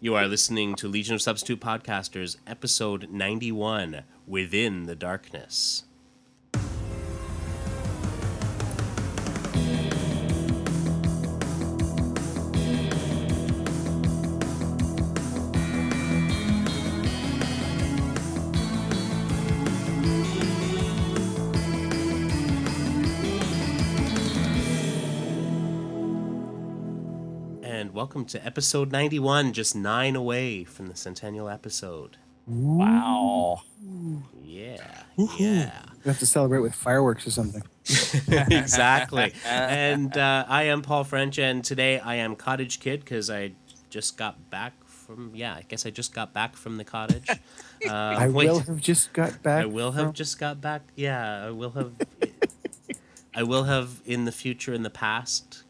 You are listening to Legion of Substitute Podcasters, episode 91 Within the Darkness. Welcome to episode 91, just nine away from the centennial episode. Wow. Yeah, yeah. We have to celebrate with fireworks or something. exactly. And uh, I am Paul French, and today I am Cottage Kid because I just got back from, yeah, I guess I just got back from the cottage. Uh, I wait, will have just got back. I will have from- just got back. Yeah, I will have. I will have in the future, in the past, got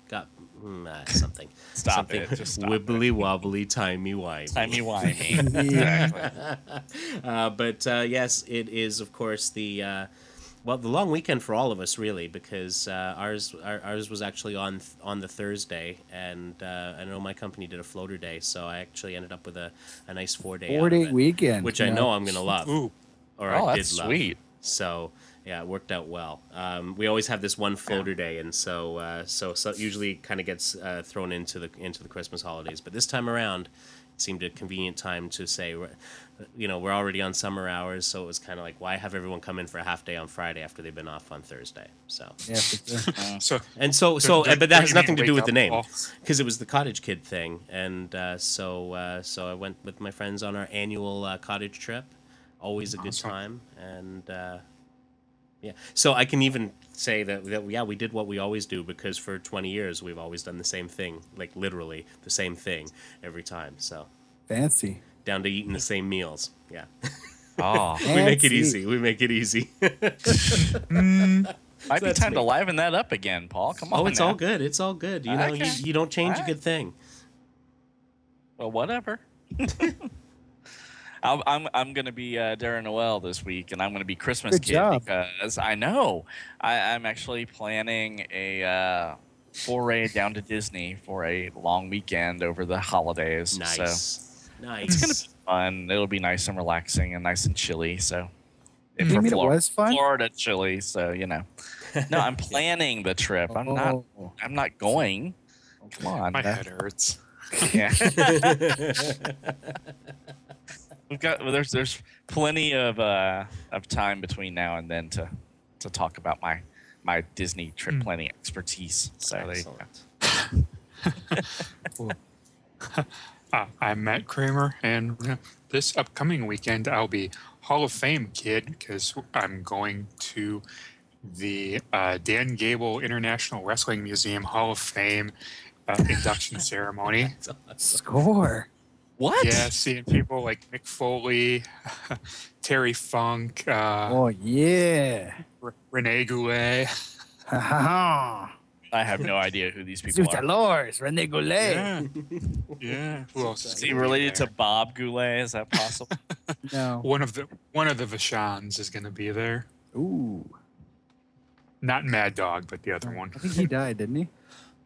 mm, uh, something. Stop something it. Just stop wibbly wobbly, timey wimey. Timey wimey. Yeah. Uh, but uh, yes, it is, of course, the uh, well, the long weekend for all of us, really, because uh, ours our, ours was actually on th- on the Thursday, and uh, I know my company did a floater day, so I actually ended up with a, a nice four day Four day weekend. which I know I'm gonna love, Ooh. or Oh, I that's did love. sweet. So yeah, it worked out well. Um, we always have this one floater day, and so uh, so so it usually kind of gets uh, thrown into the into the Christmas holidays. But this time around, it seemed a convenient time to say, you know, we're already on summer hours, so it was kind of like, why have everyone come in for a half day on Friday after they've been off on Thursday? So Yeah, for sure. So, and so so, Don't- but that has nothing to do with the name because it was the cottage kid thing, and uh, so uh, so I went with my friends on our annual uh, cottage trip. Always a good Awesome. time, and uh, yeah. So I can even say that, that yeah, we did what we always do because for 20 years we've always done the same thing, like literally the same thing every time. So Fancy. down to eating the same meals. Yeah, Oh, we make it easy. We make it easy. Mm. might be time me. to liven that up again, Paul. Come oh, on. oh, it's now. all good. It's all good. You know, you, Okay. you don't change a good thing. Well, whatever. I'm, I'm I'm gonna be uh, Darren Noel this week, and I'm gonna be Christmas Good kid job. because I know I, I'm actually planning a uh, foray down to Disney for a long weekend over the holidays. So Nice. Nice. it's gonna be fun. It'll be nice and relaxing and nice and chilly. So. You for mean it was fun? Florida chilly, so you know. No, I'm planning the trip. I'm not. Oh. I'm not going. Come on. my head hurts. Yeah. We've got well, there's there's plenty of uh of time between now and then to to talk about my my Disney trip Hmm. planning expertise. So there you go. Uh, I'm Matt Kramer, and this upcoming weekend I'll be Hall of Fame kid because I'm going to the uh, Dan Gable International Wrestling Museum Hall of Fame uh, induction ceremony. Awesome. Score. What? Yeah, seeing people like Mick Foley, Terry Funk, uh, Oh yeah. R- Renee Goulet. Ha ha ha. I have no idea who these people are. Luchadores, Rene Goulet. Yeah, yeah. Who else is Is he gonna related to? Bob Goulet? Is that possible? No. one of the one of the Vachons is going to be there. Ooh. Not Mad Dog, but the other one. I think he died, didn't he?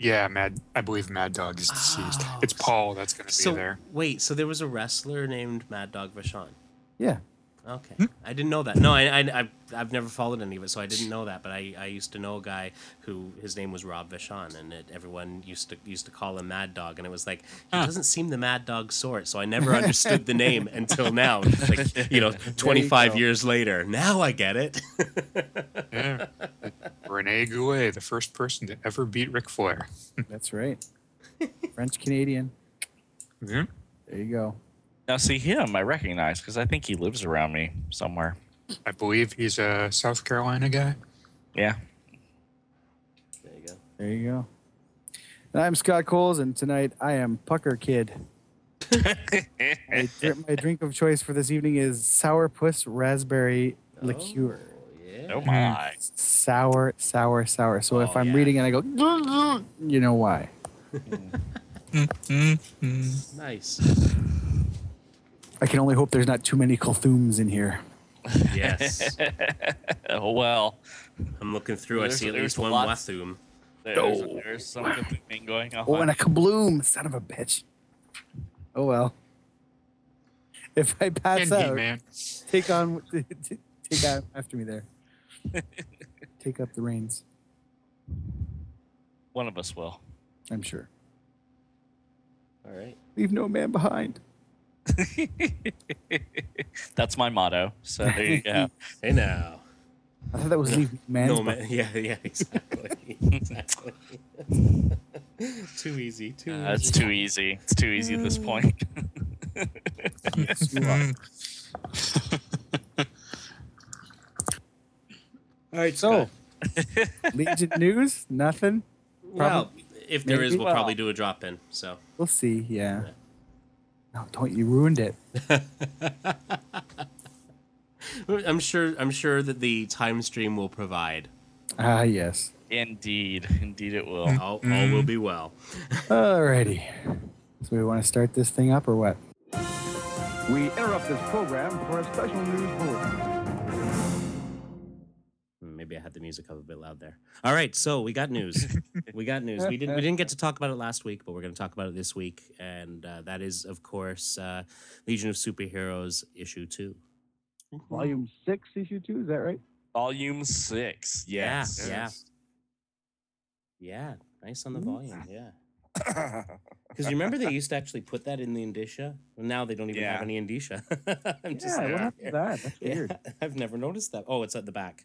Yeah, Mad. I believe Mad Dog is deceased. Oh, it's Paul that's going to be So there. wait, so there was a wrestler named Mad Dog Vachon. Yeah. Okay, Hmm? I didn't know that. No, I, I, I've, I've never followed any of it, so I didn't know that. But I, I used to know a guy who his name was Rob Vachon, and it, everyone used to used to call him Mad Dog, and it was like he Huh. doesn't seem the Mad Dog sort. So I never understood the name until now. Like you know, twenty five go. years later, now I get it. Yeah. Renee Goulet, the first person to ever beat Ric Flair. That's right. French Canadian. Yeah. There you go. Now, see him, I recognize because I think he lives around me somewhere. I believe he's a South Carolina guy. Yeah. there you go. There you go. And I'm Scott Coles, and tonight I am Pucker Kid. My, my drink of choice for this evening is sourpuss raspberry oh, liqueur. Oh, yeah. Oh my. Sour, sour, sour. So if Oh, I'm yeah. reading and I go, you know why. Mm-hmm. Nice. I can only hope there's not too many Cthulhu's in here. Yes. oh well. I'm looking through. I see at least one lots- Wathum. There's, Oh. there's some good thing going on. Oh, and a kabloom, son of a bitch. Oh well. if I pass Indeed, out, man. take on, take out after me there. take up the reins. One of us will. I'm sure. All right. Leave no man behind. That's my motto. So there you go. Hey now. I thought that was leave man. no man. Yeah, yeah, exactly. exactly. too easy. Too Uh, it's easy. too easy. It's too easy at this point. All right. So, Scott. Legion news? Nothing. well, if there is, maybe. we'll probably do a drop in. So. We'll see. Yeah. No, don't you ruined it. I'm sure. I'm sure that the time stream will provide. Ah, yes. Indeed. Indeed it will. All, all will be well. Alrighty. So we want to start this thing up or what? We interrupt this program for a special news bulletin. Maybe I had the music up a bit loud there. All right, so we got news. we got news. We didn't we didn't get to talk about it last week, but we're going to talk about it this week, and uh, that is, of course, uh, Legion of Superheroes issue two. Volume 6, issue 2, is that right? Volume six. Yeah, Yes. yeah, yeah. Nice on the volume. Yeah, Yeah. because you remember they used to actually put that in the indicia. Well, now they don't even Yeah. have any indicia. I'm just yeah, what happened to that? That's Yeah, weird. I've never noticed that. Oh, it's at the back,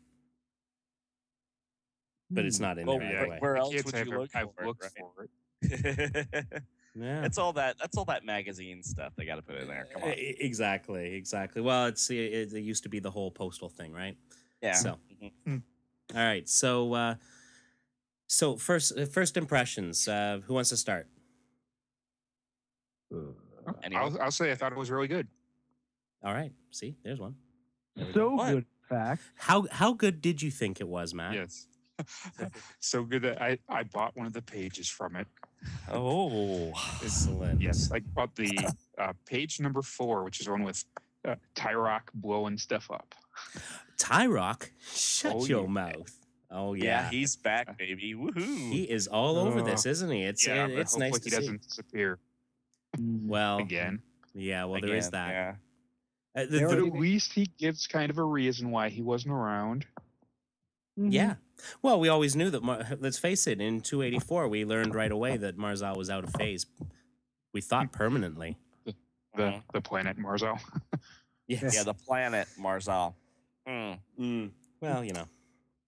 but it's not in Well, there yeah, either way. where I else would you I've- look I've for it, looked right? for it. Yeah. That's all that. That's all that magazine stuff they got to put in there. Come on. Exactly, exactly. Well, it's it, it used to be the whole postal thing, right? Yeah. So, Mhm. all right. So, uh, so first, uh, first impressions. Uh, who wants to start? Anyone? I'll, I'll say I thought it was really good. All right. See, there's one. So What? good, in fact. How how good did you think it was, Matt? Yes. so good that I, I bought one of the pages from it. Oh. Excellent. Yes, I bought the uh, page number four, which is the one with uh, Tyrock blowing stuff up. Tyrock, shut Oh, your yeah. mouth. Oh Yeah. yeah. he's back, baby. Woohoo. he is all over Oh. this, isn't he? It's yeah, it- it's hopefully nice he to see. doesn't disappear Well, again. yeah. Well, there is Again, that. Yeah. Uh, the- the- But at least he gives kind of a reason why he wasn't around. Yeah. Well, we always knew that. Mar- let's face it. In 284, we learned right away that Marzal was out of phase. We thought permanently. The the planet Marzal. Yes. Yeah, the planet Marzal. Hmm. Mm, well, you know,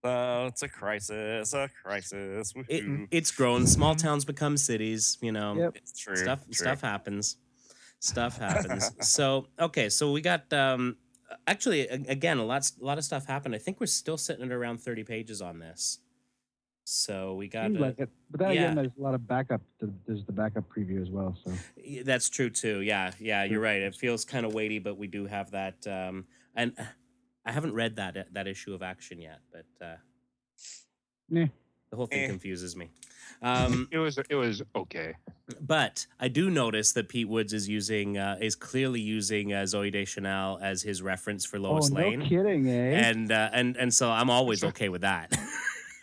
Oh, it's a crisis. A crisis. it, it's grown. Small towns become cities. You know, Yep. it's true. stuff true. stuff happens. Stuff happens. so okay, so we got um actually again a lot a lot of stuff happened. I think we're still sitting at around 30 pages on this. So we got Seems uh, like it. But then yeah. again, there's a lot of backup. To, there's the backup preview as well. So That's true too. Yeah, yeah, you're right. It feels kind of weighty, but we do have that. Um, and I haven't read that that issue of Action yet, but uh, Meh. the whole thing Eh. confuses me. Um, It was it was okay. but I do notice that Pete Woods is using uh, is clearly using uh, Zooey Deschanel as his reference for Lois oh, Lane, no kidding, eh? and uh, and and so I'm always okay with that.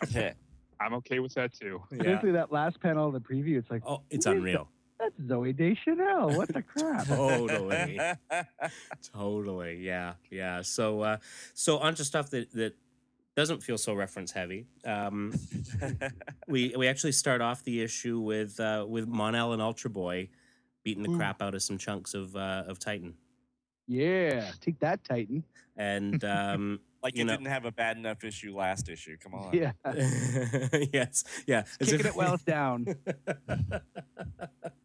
I'm okay with that too. yeah. Especially that last panel of the preview. It's like, Oh, it's What is unreal. that's Zooey Deschanel. What the crap? Totally. Totally, yeah, yeah. So, uh, so onto stuff that that doesn't feel so reference heavy. Um, we we actually start off the issue with uh, with Mon-El and Ultra Boy beating the Ooh. crap out of some chunks of uh, of Titan, Yeah, take that, Titan. and um, like You you, know- didn't have a bad enough issue last issue. Come on. Yeah, yes, yeah, as kicking if- it well down.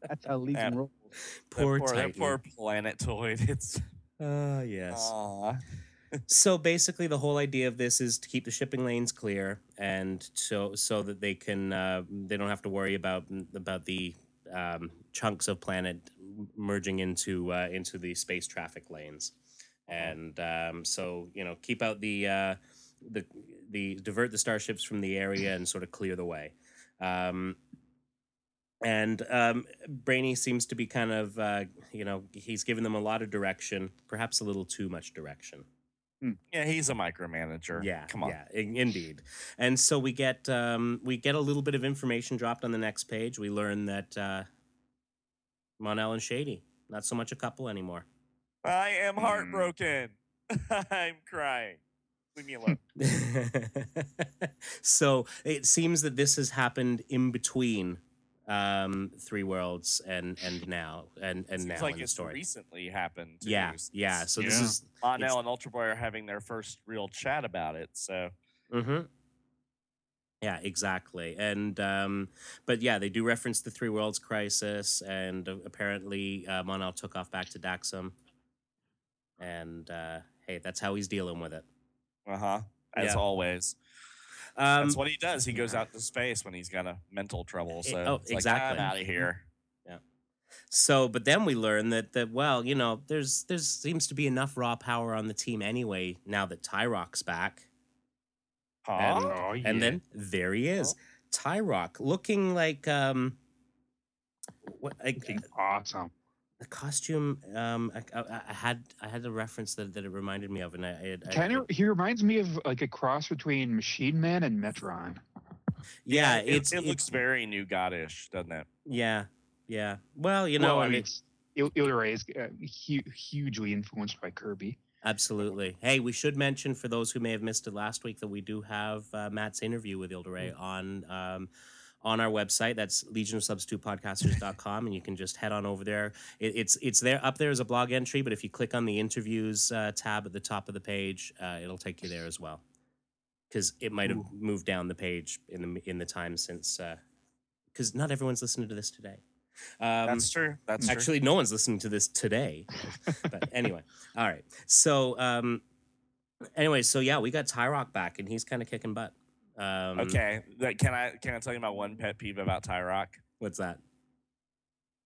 That's how Legion Yeah. rolls. poor that poor, Titan. that poor planetoid. It's Uh, yes. Aw. So basically the whole idea of this is to keep the shipping lanes clear and so so that they can uh, they don't have to worry about about the um, chunks of planet merging into uh, into the space traffic lanes and um, so you know keep out the uh, the the divert the starships from the area and sort of clear the way um, and um, Brainy seems to be kind of, uh, you know, he's given them a lot of direction, perhaps a little too much direction. Yeah, he's a micromanager. Yeah, Come on. yeah, in- indeed. And so we get um, we get a little bit of information dropped on the next page. We learn that uh, Mon-El and Shady not so much a couple anymore. I am heartbroken. I'm crying. Leave me alone. so it seems that this has happened in between um three worlds and and now and and Seems now like in the story recently happened. Too. yeah yeah so this is Mon-El and Ultra Boy are having their first real chat about it. So Mm-hmm. Yeah, exactly. And um, but yeah, they do reference the Three Worlds Crisis, and uh, apparently uh, Mon-El took off back to Daxam. And uh, hey, that's how he's dealing with it. uh huh. As Yeah. always. Um, That's what he does. He goes out to space when he's got a mental trouble. So oh, it's like, exactly. I'm out of here. Yeah. So, but then we learn that that well, you know, there's there's seems to be enough raw power on the team anyway now that Tyrock's back. Huh? And- Oh, yeah. And then there he is, Tyrock, looking like um, what like Looking awesome. The costume um I, I, I had i had a reference that, that it reminded me of and i, I, I Kind of, he reminds me of like a cross between Machine Man and Metron. yeah it, it's it it's looks very new godish, doesn't it? yeah yeah well you know well, i mean it's Il- Yildiray is uh, hu- hugely influenced by Kirby. absolutely hey we should mention for those who may have missed it last week that we do have uh, matt's interview with Yildiray on um on our website that's legion of substitute podcasters.com and you can just head on over there it, it's it's there up there as a blog entry but if you click on the interviews uh, tab at the top of the page uh, it'll take you there as well because it might have moved down the page in the in the time since because not everyone's listening to this today um, That's true. That's true. Actually, no one's listening to this today. but anyway, all right. So, um, anyway, so yeah, we got Tyrock back, and he's kind of kicking butt. Um, Okay. That- Can I can I tell you my one pet peeve about Tyrock? What's that?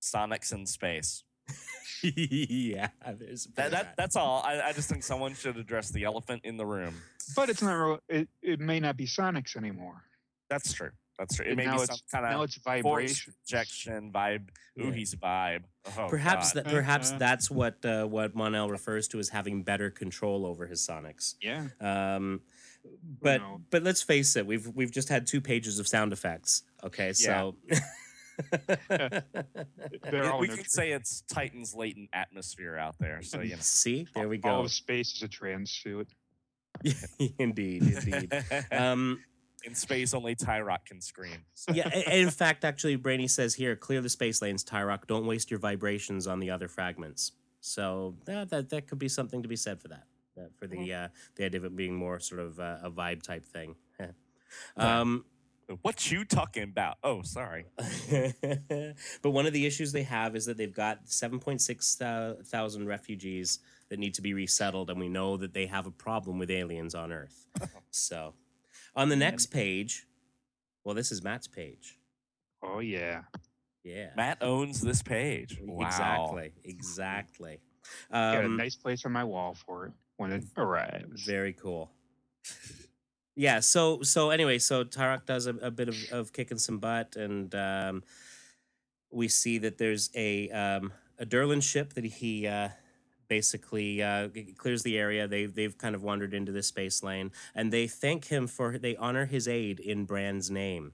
Sonics in space. yeah, there's That, that that's all. I, I just think someone should address the elephant in the room. But it's not. real- It, it may not be Sonics anymore. That's true. That's true. It And may now be it's some kind now of it's vibration. projection vibe. Ooh, Yeah. he's vibe. Oh, perhaps God. that perhaps Uh-huh. that's what uh, what Mon-El refers to as having better control over his Sonics. Yeah. Um, but knows? but let's face it, we've we've just had two pages of sound effects. Okay, so They're we in could say it's Titan's latent atmosphere out there. So you know. see, there we All go. of space is a transuit. indeed, indeed. Um, in space, only Tyrock can scream. So- yeah, and in fact, actually, Brainy says here, clear the space lanes, Tyrock. Don't waste your vibrations on the other fragments. So that that, that could be something to be said for that, that for the uh, the idea of it being more sort of uh, a vibe type thing. um, What you talking about? Oh, sorry. but one of the issues they have is that they've got 7.6 thou- refugees that need to be resettled, and we know that they have a problem with aliens on Earth. so, on the next page, well, this is Matt's page. Oh yeah. Yeah. Matt owns this page. Wow. Exactly. Exactly. Got a Um, nice place on my wall for it when it arrives. very cool. Yeah. So so anyway, so Tyrock does a, a bit of, of kicking some butt, and um, we see that there's a um, a Durlan ship that he uh, basically uh, clears the area. They they've kind of wandered into this space lane, and they thank him for they honor his aid in Brande's name.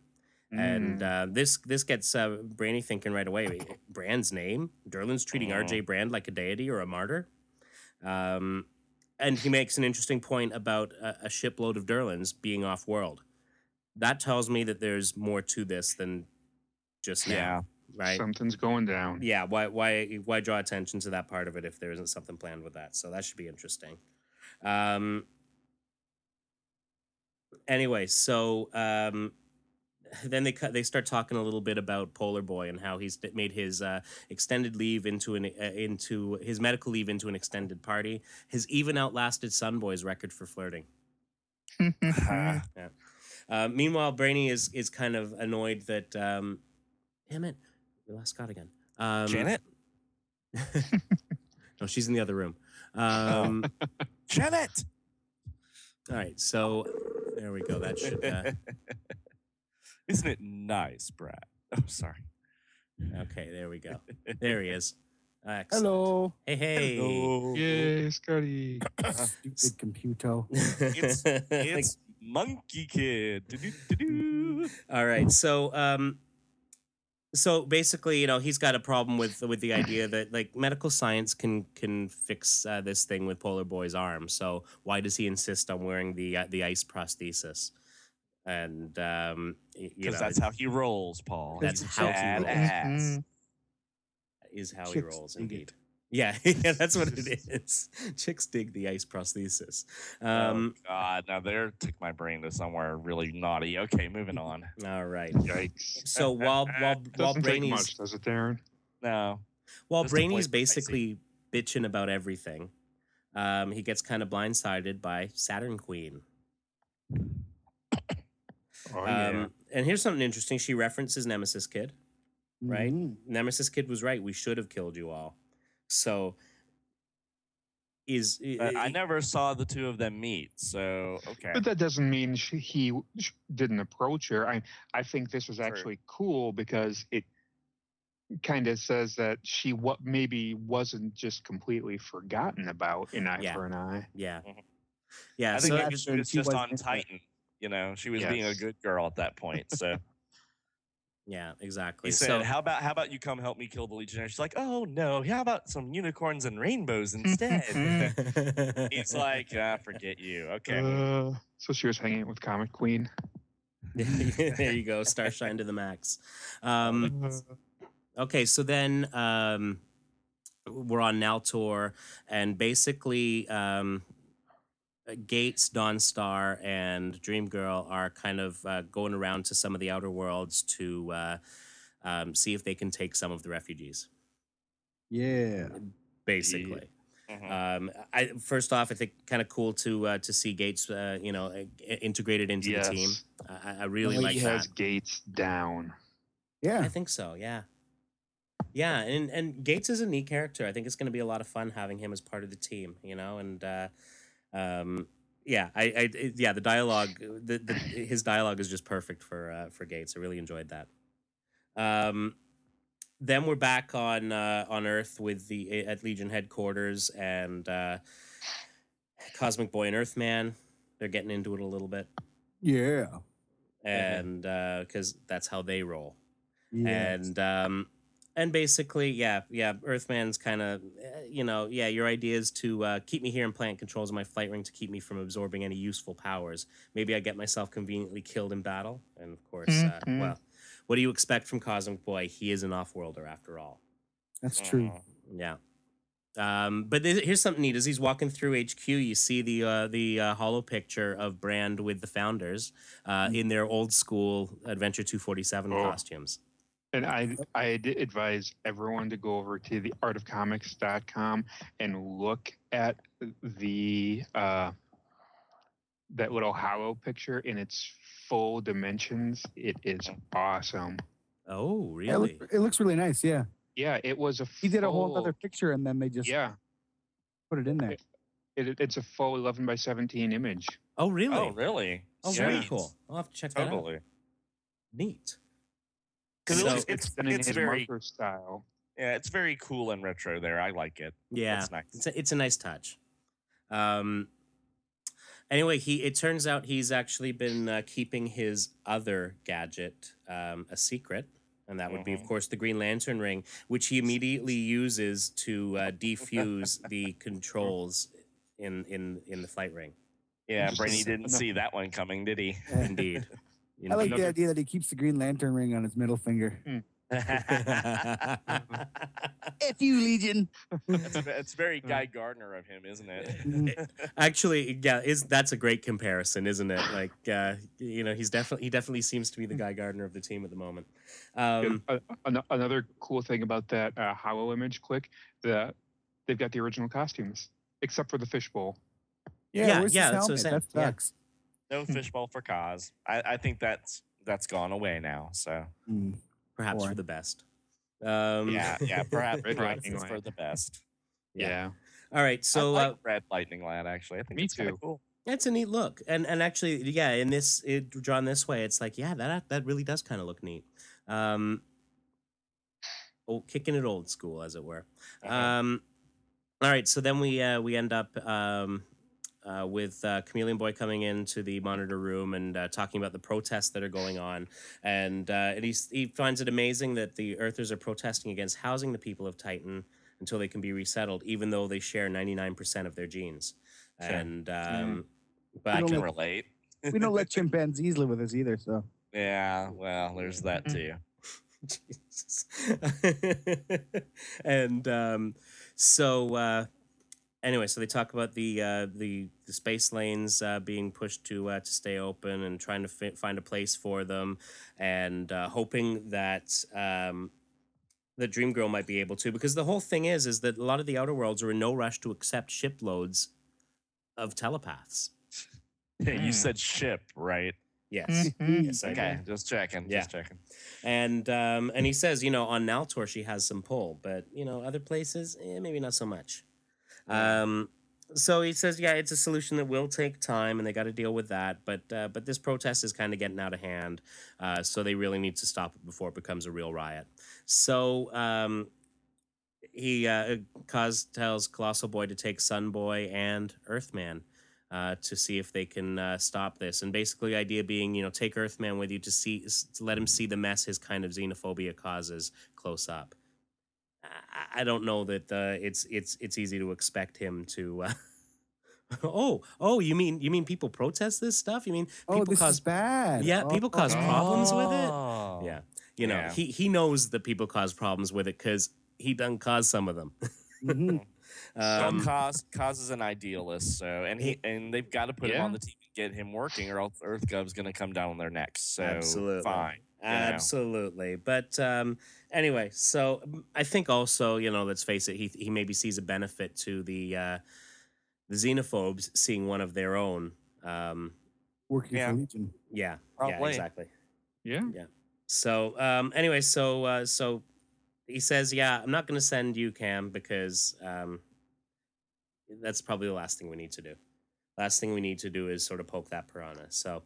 And Mm. uh, this this gets uh, Brainy thinking right away. Brande's name? Durlan's treating Oh. RJ Brande like a deity or a martyr. Um, and he makes an interesting point about a, a shipload of Durlans being off world. That tells me that there's more to this than just now, Yeah. right? Something's going down. yeah. Why why why draw attention to that part of it if there isn't something planned with that? So that should be interesting. Um, anyway, so um, then they cut, they start talking a little bit about Polar Boy and how he's made his uh, extended leave into an uh, into his medical leave into an extended party. Has even outlasted Sunboy's record for flirting. Ah, Uh, meanwhile, Brainy is is kind of annoyed that um, damn it, we lost Scott again. Um, Janet? no, she's in the other room. Um, Janet! all right, so there we go. That should. Uh, Isn't it nice, Brad? I'm oh, sorry. okay, there we go. There he is. Excellent. Hello, Hey, hey. Hello. Yay, Scotty. stupid computer. It's, it's Monkey Kid. Do-do-do-do. All right. So, um, so basically, you know, he's got a problem with with the idea that like medical science can can fix uh, this thing with Polar Boy's arm. So why does he insist on wearing the uh, the ice prosthesis? And um, y- you know, Because that's how he rolls, Paul. That's how he rolls. badass. is how he rolls indeed. Yeah, yeah, that's what it is. Chicks dig the ice prosthesis. Um, oh God! Now there took my brain to somewhere really naughty. Okay, moving on. all right. Yikes. So while while while Doesn't take Brainy's much, does it, Darren? No, while Just to Brainy's basically bitching about everything, um, he gets kind of blindsided by Saturn Queen. Oh, yeah. Um, and here's something interesting. She references Nemesis Kid. Right? Mhm. Nemesis Kid was right. We should have killed you all. So is But I never saw the two of them meet. So okay. But that doesn't mean she, he didn't approach her. I I think this was True. actually cool because it kind of says that she what maybe wasn't just completely forgotten about in Eye Yeah. for an Eye. yeah. Mhm. Yeah, I think that's it was, when it was she just on innocent. Titan. You know, she was being a good girl at that point. So yeah, exactly. he said, so "How about how about you come help me kill the Legionnaire?" She's like, "Oh no, how about some unicorns and rainbows instead?" He's like, "Ah, forget you." Okay. Uh, so she was hanging out with Comic Queen. there you go, starshine to the max. Um, okay, so then um, we're on Naltor, and basically um, Gates, Dawnstar, and Dream Girl are kind of uh, going around to some of the outer worlds to uh, um, see if they can take some of the refugees. Yeah. Basically. Mhm. Um, I first off, I think kind of cool to uh, to see Gates, uh, you know, integrated into yes. the team. I, I really Well, like he that. has Gates down. Yeah. I think so. Yeah. Yeah, and and Gates is a neat character. I think it's going to be a lot of fun having him as part of the team. You know, and uh, um, yeah, I, I it- yeah the dialogue, the, the his dialogue is just perfect for uh, for Gates. I really enjoyed that. Um, then we're back on uh, on Earth with the at Legion headquarters and uh, Cosmic Boy and Earthman. They're getting into it a little bit, Yeah. and because that's how they roll Yeah. and um and basically yeah yeah earthman's kind of you know yeah your idea is to uh, keep me here and plant controls in my flight ring to keep me from absorbing any useful powers maybe i get myself conveniently killed in battle and of course uh, Mhm. well what do you expect from cosmic boy he is an off-worlder after all That's true. Mhm. yeah um, but th- here's something neat: as he's walking through HQ, you see the uh, the uh, hollow picture of Brande with the founders uh, in their old school Adventure 247 Oh. costumes. And I I d- advise everyone to go over to the artofcomics.com and look at the uh, that little hollow picture in its full dimensions. It is awesome. Oh, Yeah, it, really? look- it looks really nice. Yeah. Yeah, it was a. He did a whole other picture and then they just Yeah, put it in there. it, it's a full 11 by 17 image. Oh, really? Oh, really? Oh, Yeah. very cool. I'll have to check that out. Totally. Neat. Because So- it looks, it's in it's very marker style. yeah, it's very cool and retro. There, I like it. Yeah, That's nice. it's a, it's a nice touch. Um. Anyway, he it turns out he's actually been uh, keeping his other gadget um, a secret, and that would be, of Mhm. course, the Green Lantern ring, which he immediately uses to uh, defuse the controls in in in the flight ring. Yeah, Just Brainy didn't see that one coming, did he? Indeed. I like the idea that he keeps the Green Lantern ring on his middle finger. F you, Legion. it's, it's very Guy Gardner of him, isn't it? Actually, yeah, is that's a great comparison, isn't it? Like, uh, you know, he's definitely he definitely seems to be the Guy Gardner of the team at the moment. Um, Uh, another cool thing about that uh, hollow image click, the they've got the original costumes, except for the fishbowl. Yeah, Yeah, yeah, that's what I'm helmet? saying. That Yeah. Sucks. No fishbowl for cause. I, I think that's that's gone away now. So Mm. perhaps for the best. Um, yeah, yeah, perhaps, perhaps it's for the best. Yeah. All right, so I uh, like Red Lightning Lad. Actually, I think Me it's kinda too. Cool. it's a neat look, and and actually, yeah, in this it, drawn this way, it's like, yeah, that that really does kind of look neat. Um, oh, kicking it old school, as it were. Uh-huh. Um, all right, so then we uh, we end up um, uh, with uh, Chameleon Boy coming into the monitor room and uh, talking about the protests that are going on, and uh, and he's, he finds it amazing that the Earthers are protesting against housing the people of Titan until they can be resettled, even though they share ninety nine percent of their genes. Sure. And um, I but don't can look- relate. we don't let chimpanzees live with us either. So Yeah, well, there's that too. Jesus. and um, so uh, anyway, so they talk about the uh, the the space lanes uh, being pushed to uh, to stay open and trying to fi- find a place for them, and uh, hoping that. Um, the Dream Girl might be able to, because the whole thing is, is that a lot of the outer worlds are in no rush to accept shiploads of telepaths. Yeah, you said ship, right? Yes, Mm-hmm. yes, I did. Okay, just checking. Yeah. Just checking. And um, and he says, you know, on Naltor she has some pull, but you know, other places, eh, maybe not so much. Um, so he says, yeah, it's a solution that will take time, and they got to deal with that. But uh, but this protest is kind of getting out of hand, uh, so they really need to stop it before it becomes a real riot. So um, he uh, tells Colossal Boy to take Sun Boy and Earthman. Uh, to see if they can uh, stop this, and basically, the idea being, you know, take Earthman with you to see, to let him see the mess his kind of xenophobia causes close up. I, I don't know that uh, it's it's it's easy to expect him to. Uh, oh, oh, you mean you mean people protest this stuff? You mean people oh, this cause is bad. yeah, Oh, people cause problems with it? Oh. yeah, you know, Yeah. he he knows that people cause problems with it because he done cause some of them. mhm. Well, um, Cos Cos is an idealist, so and he and they've got to put him on the team and get him working, or else Earth Gov's going to come down on their necks. So Absolutely. fine. You know. Absolutely. But um, anyway, so mm, I think also, you know, let's face it, he, he maybe sees a benefit to the uh, the xenophobes seeing one of their own. Um, Working Yeah. for Legion. yeah, yeah, exactly. Yeah. Yeah. So um, anyway, so uh, so he says, yeah, I'm not going to send you, Cam, because um, that's probably the last thing we need to do. Last thing we need to do is sort of poke that piranha. So,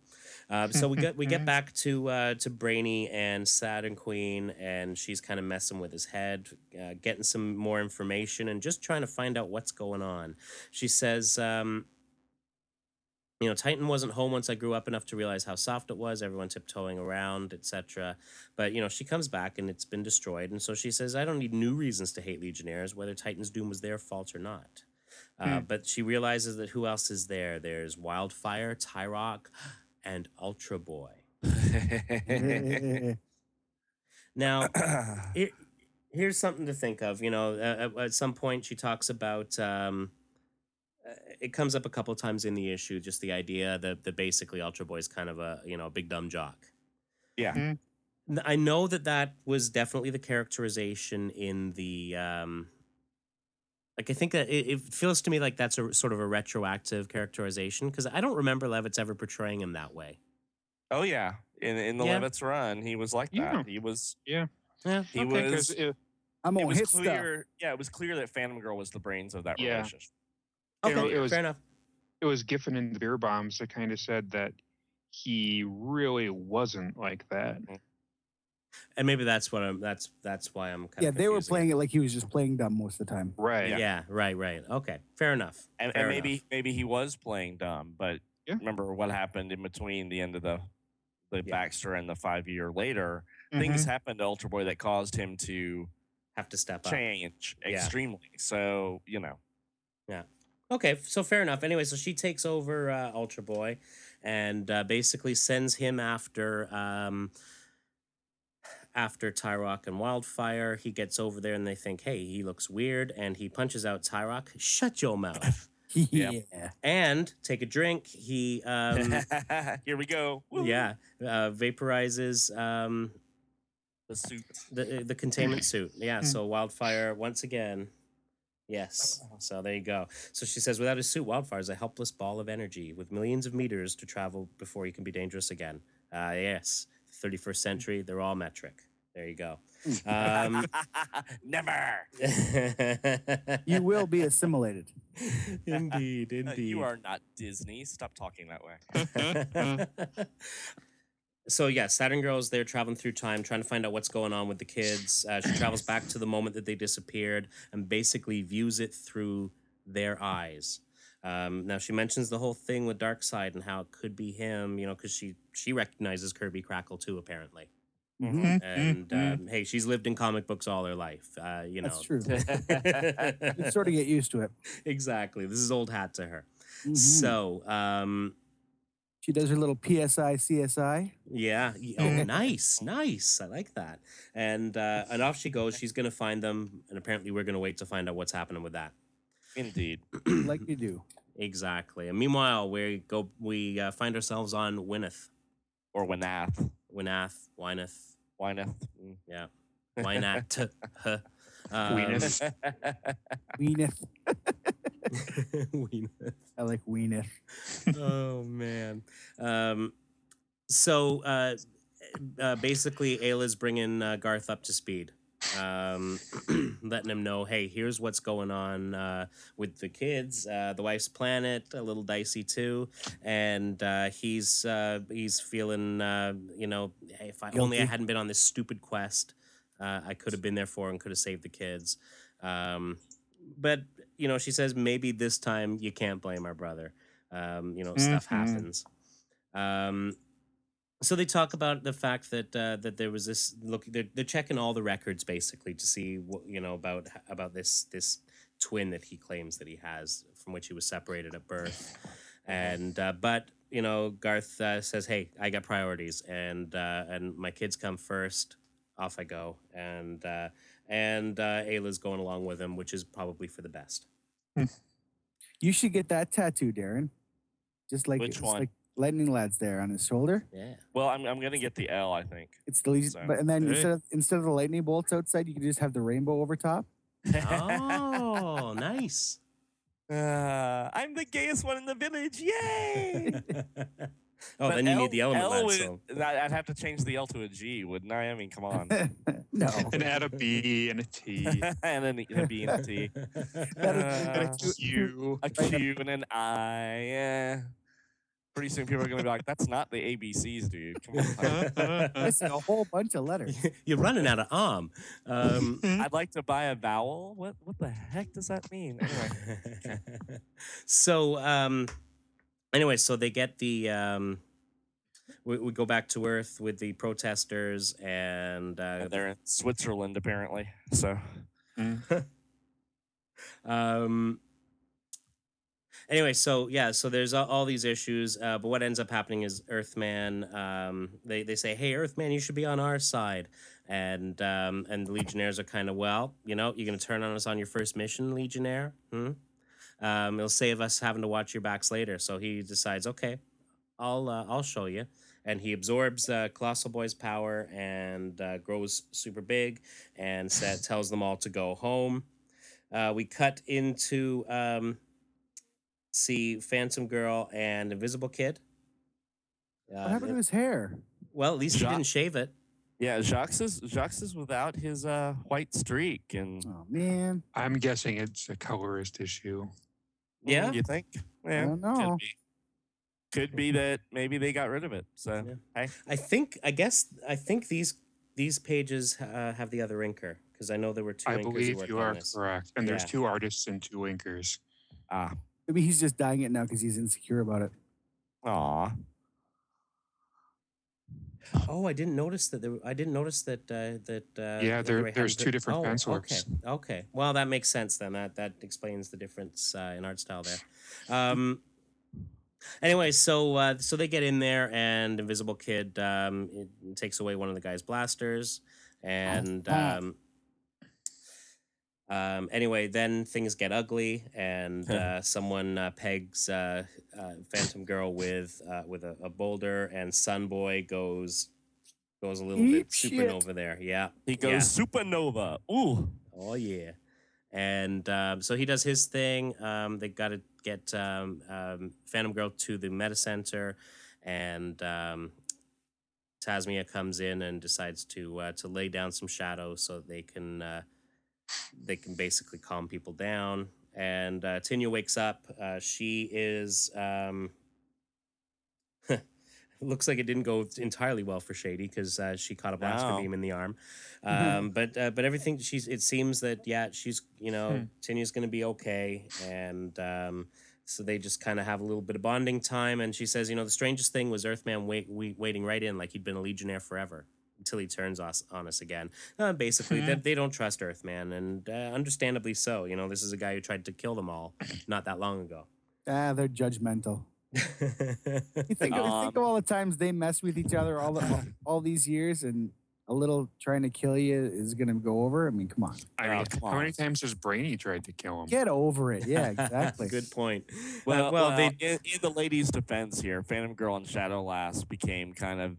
uh, so we get we get back to uh, to Brainy and Saturn Queen, and she's kind of messing with his head, uh, getting some more information, and just trying to find out what's going on. She says, um, you know, Titan wasn't home once I grew up enough to realize how soft it was. Everyone tiptoeing around, etc. But you know, she comes back and it's been destroyed, and so she says, "I don't need new reasons to hate Legionnaires, whether Titan's doom was their fault or not." Uh, but she realizes that who else is there? There's Wildfire, Tyrock, and Ultra Boy. Now, here, here's something to think of. You know, uh, at, at some point she talks about. Um, uh, it comes up a couple times in the issue, just the idea that that basically Ultra Boy is kind of a you know a big dumb jock. yeah. I know that that was definitely the characterization in the. Um, like I think that it, it feels to me like that's a sort of a retroactive characterization because I don't remember Levitz ever portraying him that way. Oh yeah. In in the Yeah. Levitz run, he was like Yeah. that. He was Yeah, yeah. he Okay, 'cause was it- I'm it gonna was hit stuff. clear. Yeah, it was clear that Phantom Girl was the brains of that Yeah. relationship. Okay, know, it was- fair enough. it was Giffen and the Bierbaums that kind of said that he really wasn't like that. Mm. And maybe that's what I'm. That's that's why I'm. Kind Yeah, of they were playing it like he was just playing dumb most of the time. Right. Yeah. right, right. Okay, fair enough. And, Fair and maybe enough. maybe he was playing dumb, but Yeah. remember what happened in between the end of the the Yeah. Baxter and the five year later. Mhm. Things happened to Ultra Boy that caused him to have to step up. change Yeah. extremely. So you know, Yeah. Okay, so fair enough. Anyway, so she takes over uh, Ultra Boy and uh, basically sends him after um, after Tyrock and Wildfire. He gets over there and they think, hey, he looks weird, and he punches out Tyrock. Shut your mouth. yeah. and take a drink. He um, here we go. Woo. yeah uh, vaporizes um, the suit. the the containment suit. Yeah. So Wildfire once again. Yes. So there you go. So she says, without his suit, Wildfire is a helpless ball of energy with millions of meters to travel before he can be dangerous again. Uh, yes. 31st century, they're all metric. There you go. Um, Never. You will be assimilated. indeed, Uh, indeed. You are not Disney. Stop talking that way. so yeah, Saturn Girls they're traveling through time, trying to find out what's going on with the kids. Uh, she travels back to the moment that they disappeared and basically views it through their eyes. Um, now she mentions the whole thing with Darkseid and how it could be him, you know, because she she recognizes Kirby Crackle too, apparently. Mhm. And um, hey, she's lived in comic books all her life, uh, you know. That's true. You sort of get used to it. exactly. This is old hat to her. Mhm. So, um, she does her little PSI CSI. yeah. Oh, nice, nice. I like that. And uh, and off she goes. She's gonna find them, and apparently we're gonna wait to find out what's happening with that. Indeed. like you do. Exactly. And meanwhile, we go. We uh, find ourselves on Wynath, Or Winath. Wynath, Wynath. Winath. Mm. Yeah. Why not? Huh. Um, Weeneth. Weeneth. Weeneth. I like Weeneth. oh man. Um, so uh, uh, basically, Ayla's bringing uh, Garth up to speed, um, letting him know, hey, here's what's going on uh, with the kids. Uh, the wife's planet a little dicey too, and uh, he's uh, he's feeling, uh, you know, hey, if I only I hadn't been on this stupid quest, uh, I could have been there for and could have saved the kids. Um, but you know, she says maybe this time you can't blame our brother. Um, you know, stuff Mhm. happens. Um, so they talk about the fact that uh, that there was this look. They're, they're checking all the records basically to see what you know about about this this twin that he claims that he has, from which he was separated at birth. And uh, but you know, Garth uh, says, "Hey, I got priorities, and uh, and my kids come first. Off I go." And uh, and uh, Ayla's going along with him, which is probably for the best. You should get that tattoo, Darren. Just like Which just one? like lightning lads there on his shoulder. Yeah. well, I'm, I'm going to get the L, I think. It's the least, So- but and then Hey. instead of instead of the lightning bolts outside, you can just have the rainbow over top. Oh, nice. Uh, I'm the gayest one in the village. Yay! oh, But then you L- need the element L lad, would- so. I- I'd have to change the L to a G, wouldn't I? I mean, come on. no, and add a B and a T. and then a B and a T. That is- Uh, that's too- U. A Q and an I. Yeah. Pretty soon people are going to be like, that's not the ABCs, dude. Come on. that's a whole bunch of letters. You're running out of arm. Um, I'd like to buy a vowel. What what the heck does that mean? Anyway. so, um, anyway, so they get the. Um, we, we go back to Earth with the protesters, and uh, And they're in Switzerland apparently. So um anyway so yeah so there's all, all these issues uh, but what ends up happening is earthman um they, they say hey earthman you should be on our side. And um and the legionnaires are kind of well you know you're gonna turn on us on your first mission legionnaire? Hmm? um it'll save us having to watch your backs later. So he decides okay i'll uh, i'll show you. And he absorbs uh, colossal boy's power and uh, grows super big and said, tells them all to go home. Uh, we cut into um, see Phantom Girl and Invisible Kid. What Uh, happened to his hair? well, at least he didn't shave it. yeah, Jacques is Jacques is without his uh, white streak, and Oh man, I'm guessing it's a colorist issue. Yeah? Mm, you think? Yeah, I don't know. Could be. Could be that maybe they got rid of it. So Yeah. hey, I think. I guess. I think these these pages uh, have the other inker because I know there were two I inkers believe you are correct. And there's two artists and two inkers. ah, maybe he's just dying it now because he's insecure about it. aw, Oh, I didn't notice that. There, I didn't notice that. Uh, that. Uh, Yeah, that there- they there's hadn't two put- different oh, pencil Okay. works. Okay. okay. Well, that makes sense then. That that explains the difference uh, in art style there. Um, anyway, so uh, so they get in there, and Invisible Kid um, it takes away one of the guy's blasters, and Ah. um, um, anyway, then things get ugly, and uh, someone uh, pegs uh, uh, Phantom Girl with uh, with a, a boulder, and Sunboy goes goes a little Eat bit shit. supernova there. Yeah, he goes supernova. Ooh, Oh yeah, and um, so he does his thing. Um, they got to get um, um, Phantom Girl to the Meta Center, and um, Tasmia comes in and decides to uh, to lay down some shadows so they can uh, they can basically calm people down. And uh, Tinya wakes up. Uh, she is. Um, looks like it didn't go entirely well for Shady because uh, she caught a blaster No. beam in the arm. Um, but uh, but everything she's it seems that yeah she's you know Tinya's gonna be okay and um, so they just kind of have a little bit of bonding time. And she says, you know, the strangest thing was Earthman wait, wait, waiting right in like he'd been a Legionnaire forever until he turns us on us again. Uh, basically, they, they don't trust Earthman, and uh, understandably so. You know, this is a guy who tried to kill them all not that long ago. Ah, they're judgmental. You think, of, Um, think of all the times they mess with each other all, the, all all these years, and a little trying to kill you is going to go over. I mean, come on, I Oh, mean, come how many times has Brainy tried to kill him? get over it. Yeah, exactly. Good point. Well, Uh, well, well, they in, in the ladies' defense here, Phantom Girl and Shadow Lass became kind of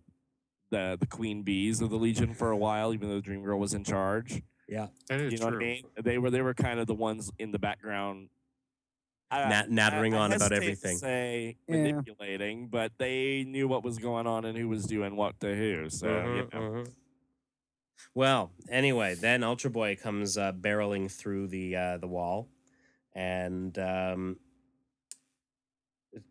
the the queen bees of the Legion for a while, even though Dream Girl was in charge. yeah, That is You know true. what I mean? They were they were kind of the ones in the background. I- Nat- nattering I- I on about hesitate to everything. Say Yeah. manipulating, but they knew what was going on and who was doing what to who. So you Mhm, know. mhm. Well, anyway, then Ultra Boy comes uh, barreling through the uh, the wall, and um,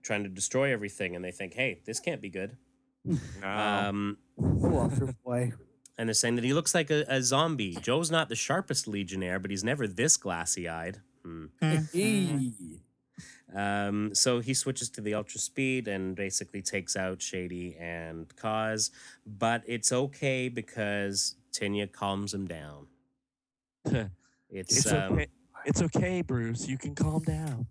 trying to destroy everything. And they think, "Hey, this can't be good." No. Um, Oh, boy. and they're saying that he looks like a, a zombie. Joe's not the sharpest Legionnaire, but he's never this glassy eyed. Hmm. Um, so he switches to the ultra speed and basically takes out Shady and Cos, but it's okay because Tinya calms him down. It's, it's um, okay. It's okay, Bruce. You can calm down.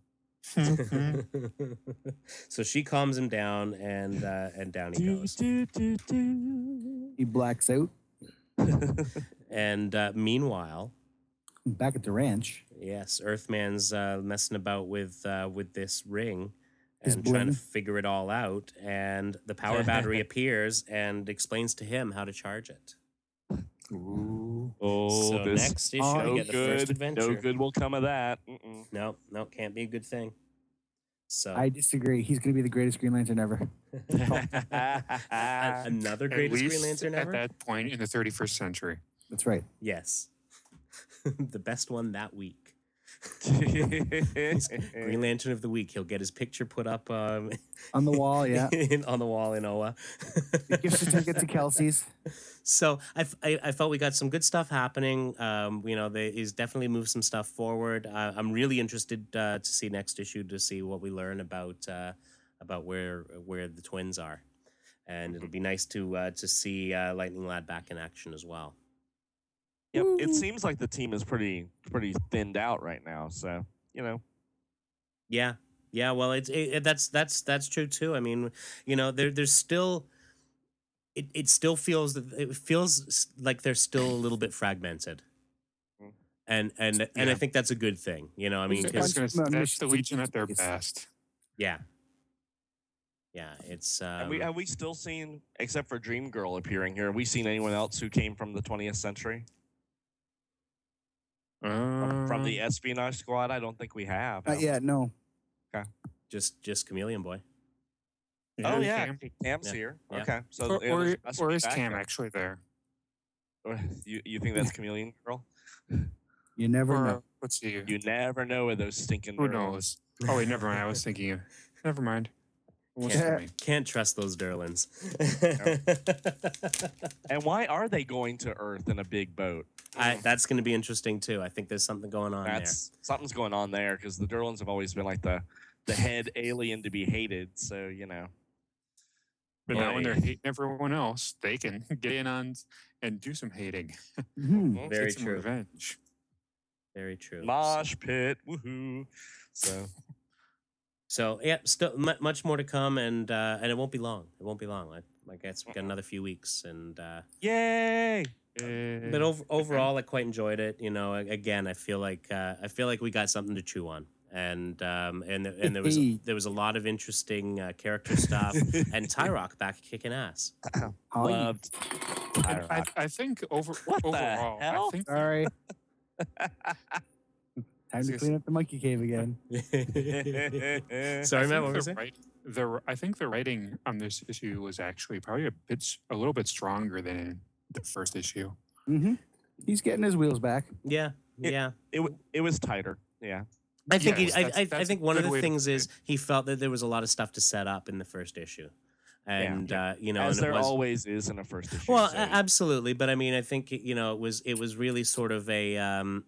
so she calms him down, and uh, and down he goes. do, do, do. He blacks out. And uh, meanwhile, Back at the ranch. yes, Earthman's uh, messing about with uh, with this ring. His And trying to bling. figure it all out, and the power battery appears and explains to him how to charge it. Oh, so this next issue, Oh, we no get the first good. adventure. No good will come of that. Mm-mm. No, no, can't be a good thing. So I disagree. He's going to be the greatest Green Lantern ever. Another At greatest Green least Lantern at that point in the 31st century. That's right. Yes, the best one that week. Green Lantern of the week. He'll get his picture put up um, On the wall, yeah. in, on the wall in Oa. Gift certificate to Kelsey's. So I, f- I- I felt we got some good stuff happening. Um, you know, they, he's definitely moved some stuff forward. Uh, I'm really interested uh, to see next issue to see what we learn about uh, about where where the twins are, and it'll be nice to uh, to see uh, Lightning Lad back in action as well. Yep, it seems like the team is pretty pretty thinned out right now. So you know, Yeah, yeah. Well, it's it, it- that's that's that's true too. I mean, you know, there there's still. It, it still feels it feels like they're still a little bit fragmented, Mm. and and and I think that's a good thing. You know, I mean, There's a I was 'cause- bunch gonna of say, that's the Legion at their best. Yeah. Yeah, it's um, have we have we still seen, except for Dream Girl appearing here, have we seen anyone else who came from the 20th century from, from uh. the espionage squad? I don't think we have. Not yet, no. Okay. Just just Chameleon Boy. we? Oh yeah, Cam. Cam's Yeah. here. Yeah. Okay, so Or, you know, or, or is Cam backup. actually there? You you think that's Chameleon Girl? You never Or, know. let's see. You never know with those stinking. Who girls. knows? Oh wait, never mind. I was thinking. of- Never mind. What's Yeah. her name? Can't trust those Durlans. Oh. And why are they going to Earth in a big boat? I, that's going to be interesting too. I think there's something going on That's something's going on there because the Durlans have always been like the the head alien to be hated. So you know, But now when they're hating everyone else, they can get in on and do some hating. Mhm. Very get some true. revenge. Very true. mosh pit, woohoo! So So yeah, still mu much more to come, and uh, and it won't be long. It won't be long. I, I guess we got another few weeks, and uh, yay! But over, overall, I quite enjoyed it. You know, again, I feel like uh, I feel like we got something to chew on, and um, and and there was there was a lot of interesting uh, character stuff, and Tyrock back kicking ass. Loved. And I, I think over What the overall, hell? I think Sorry. Time to clean up the monkey cave again. Sorry, I Matt. think What the was it? The I think the writing on this issue was actually probably a bit, a little bit stronger than in the first issue. hmm He's getting his wheels back. Yeah, It- yeah. it it was tighter. Yeah. I think Yes, he, I, that's- I, I think one of the things is he felt that there was a lot of stuff to set up in the first issue, and Uh, you know, As and there was, always is in a first issue. well, so- absolutely. But I mean, I think you know, it was it was really sort of a um,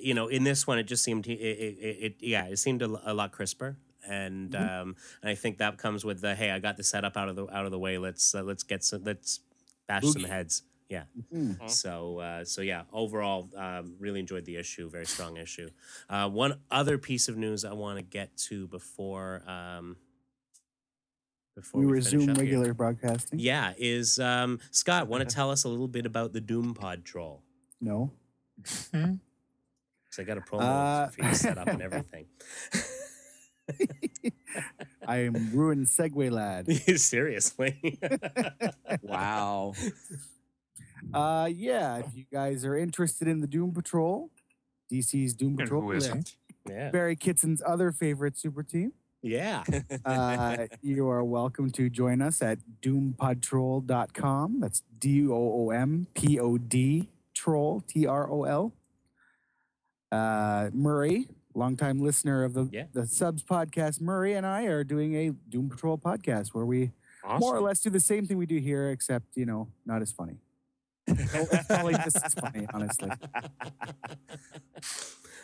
you know, in this one, it just seemed it, it, it, it yeah, it seemed a, a lot crisper. And um, and I think that comes with the hey, I got the setup out of the out of the way. Let's uh, let's get some let's bash some heads. Yeah. Mhm. So uh, so yeah, overall, um, really enjoyed the issue. Very strong issue. Uh, one other piece of news I want to get to before um, before We we, resume up here. regular broadcasting. Yeah, is um, Scott want to tell us a little bit about the Doom Pod troll? No. Because I got a promo Uh, for you to set up and everything. I am ruined Segway lad. Seriously. Wow. Uh, yeah, if you guys are interested in the Doom Patrol, DC's Doom Patrol, who yeah, isn't? yeah. Barry Kitson's other favorite super team, Yeah. uh, you are welcome to join us at doompodtrol.com. That's D O O M P O D troll, T R O L. Uh, Murray, longtime listener of the, Yeah. the Subs podcast, Murray and I are doing a Doom Patrol podcast where we Awesome. more or less do the same thing we do here, except, you know, not as funny. No, it's not like this is funny, honestly.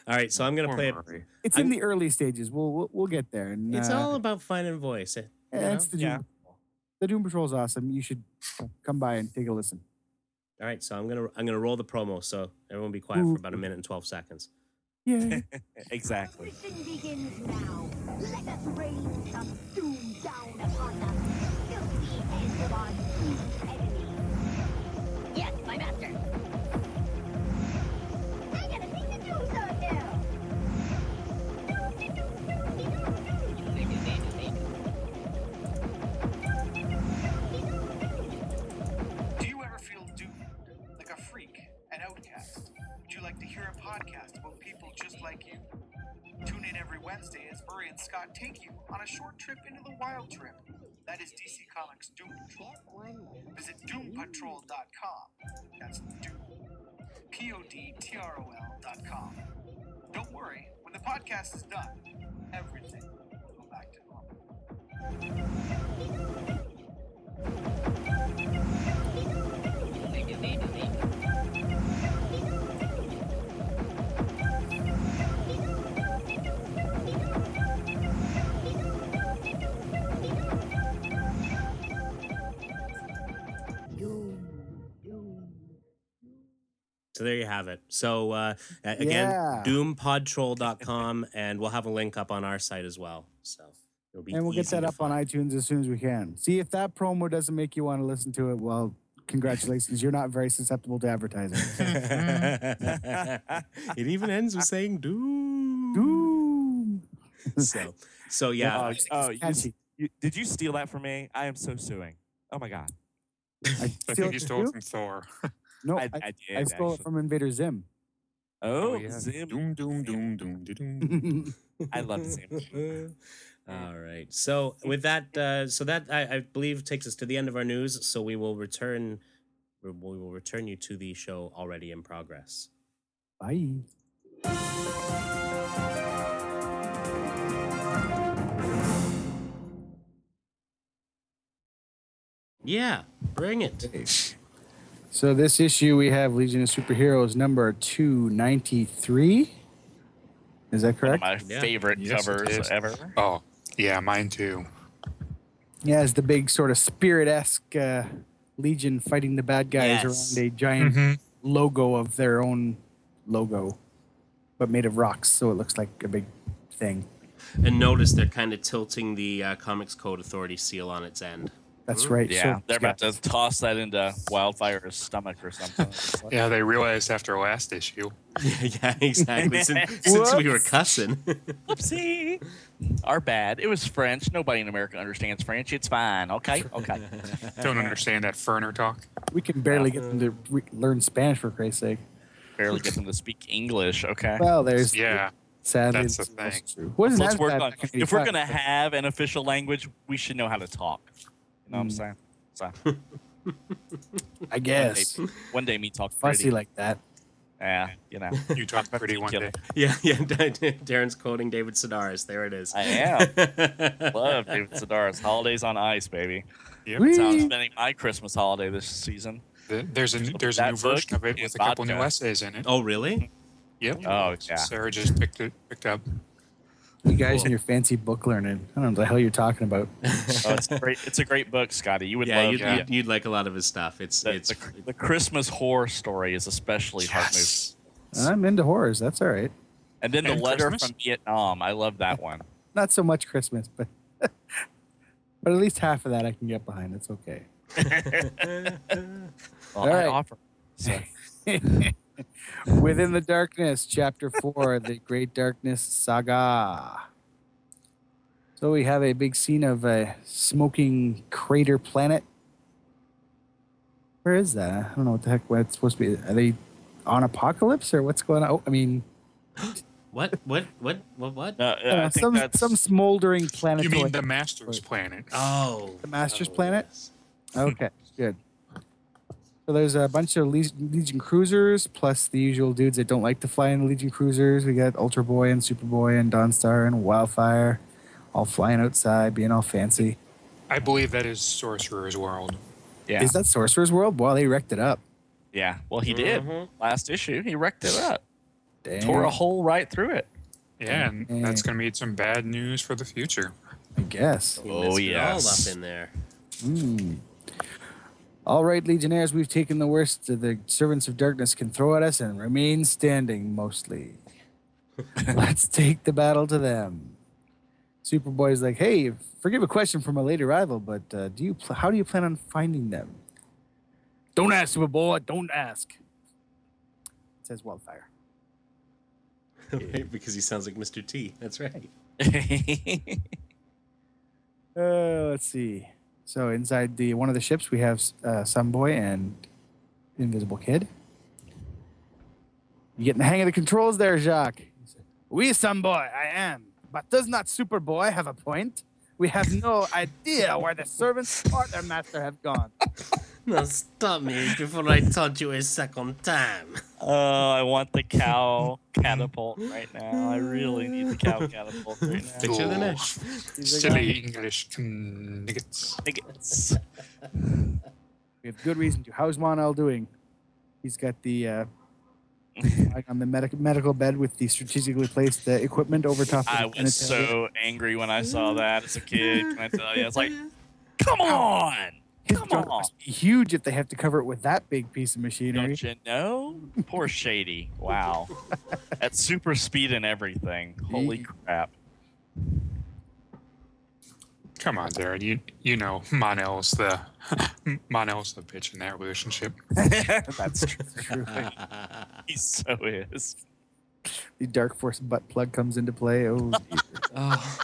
All right, so I'm gonna Poor play it. It's I'm- in the early stages. We'll we'll, we'll get there. And, It's uh, all about finding voice. eh, you it's know? the Doom Yeah. Patrol. The Doom Patrol is awesome. You should come by and take a listen. All right, so I'm gonna I'm gonna roll the promo. So everyone be quiet Ooh. for about a minute and twelve seconds. Yeah. exactly. Mission begins now. Like you? Tune in every Wednesday as Murray and Scott take you on a short trip into the wild trip. That is DC Comics Doom Patrol. Visit doompodtrol.com. That's Doom. P O D T R O L.com. Don't worry, when the podcast is done, everything will go back to normal. So there you have it. So uh, a- again, Yeah. doompodtrol.com, and we'll have a link up on our site as well. So it'll be and we'll get easy that to up on iTunes as soon as we can. See if that promo doesn't make you want to listen to it. Well, congratulations. You're not very susceptible to advertising. it even ends with saying doom. Doom. So, so yeah, Oh, oh, you, you, did you steal that from me? I am so suing. Oh my god. I, I think you stole it from Thor. No, I, I, I, did. I stole it from Invader Zim. Oh, yeah. Zim. Doom, doom, doom, doom, doom, doom. I love Zim. All right. So with that, uh, so that I, I believe takes us to the end of our news. So we will return. We will return you to the show already in progress. Bye. Yeah, bring it. So this issue we have Legion of Superheroes number 293. Is that One of correct? my Yeah. favorite Yes, covers is. ever. Oh, yeah, mine too. Yeah, it's the big sort of spirit-esque uh, Legion fighting the bad guys Yes. around a giant Mhm. logo of their own logo, but made of rocks, so it looks like a big thing. And notice they're kind of tilting the uh, Comics Code Authority seal on its end. That's right. Yeah, so- they're about to toss that into Wildfire's stomach or something. Yeah, they realized after last issue. yeah, exactly. since, since we were cussing. Oopsie. Our bad. It was French. Nobody in America understands French. It's fine. Okay. Okay. Don't understand that Ferner talk. We can barely get them to re- learn Spanish for Christ's sake. Barely get them to speak English. Okay. Well, there's Yeah, sadly that's the it's also thing. true. Wasn't Let's as work on. If we're gonna have an official language, we should know how to talk. You know what I'm Mm. saying? So I guess one day me talk fussy like that. Yeah, you know. you talk pretty one day. yeah, yeah. Darren's quoting David Sedaris. There it is. I am. Love David Sedaris. Holidays on Ice, baby. Yep. Whee! That's how I'm spending my Christmas holiday this season. The- There's a there's a new version of it with a couple new essays in it. oh, really? Yep. Oh yeah. Sarah just picked it picked up. You guys Cool. and your fancy book learning. I don't know what the hell you're talking about. Oh, it's a great. It's a great book, Scotty. You would yeah, love you'd, it. You'd, you'd like a lot of his stuff. It's The, it's the, the Christmas horror story is especially heart moving. yes. I'm into horrors. That's all right. And then the letter Christmas? from Vietnam. I love that one. Not so much Christmas, but but at least half of that I can get behind. It's okay. Well, All I offer. So, Within the Darkness, Chapter 4, The Great Darkness Saga. So we have a big scene of a smoking crater planet. Where is that? I don't know what the heck what it's supposed to be. Are they on Apokolips or what's going on? Oh, I mean, What? What? What? What? What? no, I don't know, I think some some smoldering planet. You mean the Masters planet? Oh, The Master's oh, Planet? yes. Okay, good. So there's a bunch of Legion cruisers, plus the usual dudes that don't like to fly in Legion cruisers. We got Ultra Boy and Superboy and Dawnstar and Wildfire, all flying outside, being all fancy. I believe that is Sorcerer's World. yeah, Is that Sorcerer's World? Well, they wrecked it up. yeah. Well, he did Mhm. last issue. He wrecked it up, Damn, tore a hole right through it. Yeah, and that's Mm. going to be some bad news for the future. I guess. Oh, messed it yes. all up in there. Hmm. All right, Legionnaires, we've taken the worst that the servants of darkness can throw at us and remain standing mostly. Let's take the battle to them. Superboy's like, hey, forgive a question from a late arrival, but uh, do you pl- how do you plan on finding them? Don't ask, Superboy. Don't ask. It says Wildfire. because he sounds like Mr. T. That's right. Uh, let's see. So inside the one of the ships, we have uh, Sunboy and Invisible Kid. You getting the hang of the controls there, Jacques? We, Sunboy, I am. But does not Superboy have a point? We have no idea where the servants or their master have gone. Now stop me before I taunt you a second time. oh, I want the cow catapult right now. I really need the cow catapult right now. Picture the next. Silly English nuggets. Nuggets. We have good reason to. How's Mon-El doing? He's got the uh, lying on the medic- medical bed with the strategically placed uh, equipment over top. Of I the was sanitary. so angry when I saw that as a kid. Can I tell you? It's like, come on, His come junk on. must be huge if they have to cover it with that big piece of machinery. Don't you know? Poor Shady. Wow. At super speed and everything. Holy Ye- crap. Come on, Darren. You you know Mon-El's the Mon-El's the bitch in that relationship. That's true. True. He so is. the Dark Force butt plug comes into play. Oh, Jesus. Oh,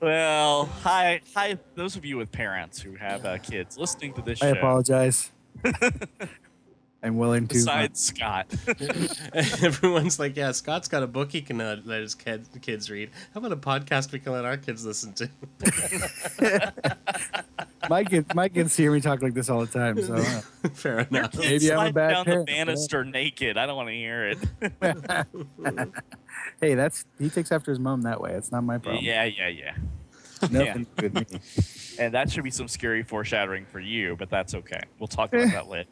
Well, hi, hi, those of you with parents who have uh, kids listening to this show I show. apologize. I'm willing to. Besides Scott, everyone's like, yeah, Scott's got a book he can uh, let his kids, kids read. How about a podcast we can let our kids listen to? my kids, my kids hear me talk like this all the time. So uh, Fair enough. Maybe I'm a bad down parent, the but- banister naked. I don't want to hear it. hey, that's he takes after his mom that way. It's not my problem. Yeah, yeah, yeah. Nothing to do with me. And that should be some scary foreshadowing for you, but that's okay. We'll talk about that later.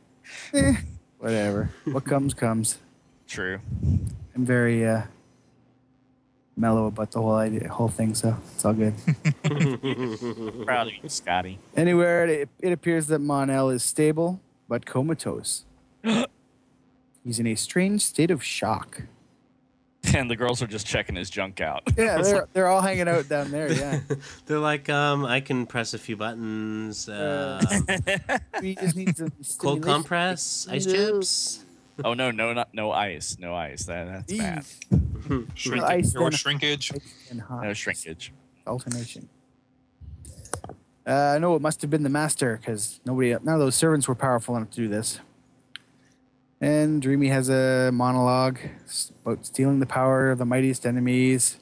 Eh, whatever. What comes comes. True. I'm very uh, mellow about the whole idea, whole thing. So it's all good. Proud of you, Scotty. Anywhere, it, it appears that Mon-El is stable but comatose. He's in a strange state of shock. And the girls are just checking his junk out. Yeah, they're they're all hanging out down there. Yeah, They're like, um, I can press a few buttons. Uh, we just need some cold compress, ice chips. Oh no, no, not no ice, no ice. That, that's bad. Shrinkage ice or then- shrinkage. and hot. No shrinkage. alternation. Uh, no, it must have been the master because nobody, none of those servants were powerful enough to do this. And Dreamy has a monologue about stealing the power of the mightiest enemies.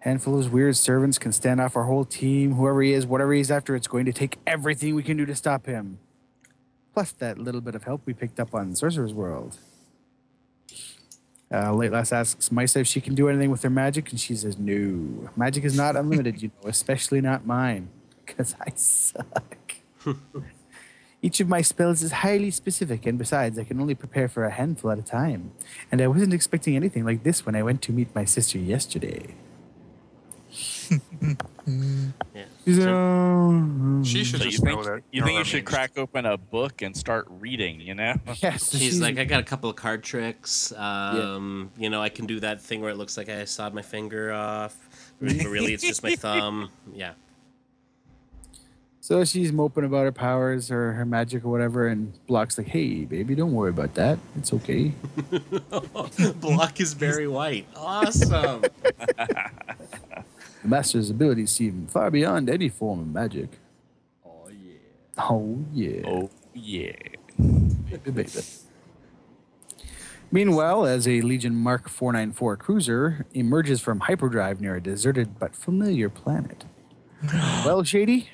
Handful of his weird servants can stand off our whole team. Whoever he is, whatever he's after, it's going to take everything we can do to stop him. Plus that little bit of help we picked up on Sorcerer's World. Uh, Light Lass asks Mysa if she can do anything with her magic, and she says no. Magic is not unlimited, you know, especially not mine, because I suck. Each of my spells is highly specific, and besides, I can only prepare for a handful at a time. And I wasn't expecting anything like this when I went to meet my sister yesterday. Yeah. So, She should So you just know think, that. you think you Nora should means- crack open a book and start reading, you know? yes, She's like, I got a couple of card tricks. Um, Yeah. You know, I can do that thing where it looks like I sawed my finger off, but really it's just my thumb. Yeah. So she's moping about her powers or her magic or whatever, and Blok's like, "Hey, baby, don't worry about that. It's okay." Blok is very white. Awesome. The master's abilities seem far beyond any form of magic. oh yeah. Oh yeah, Oh, yeah. baby, baby. Meanwhile, as a Legion Mark 494 cruiser emerges from hyperdrive near a deserted but familiar planet. well, Shady,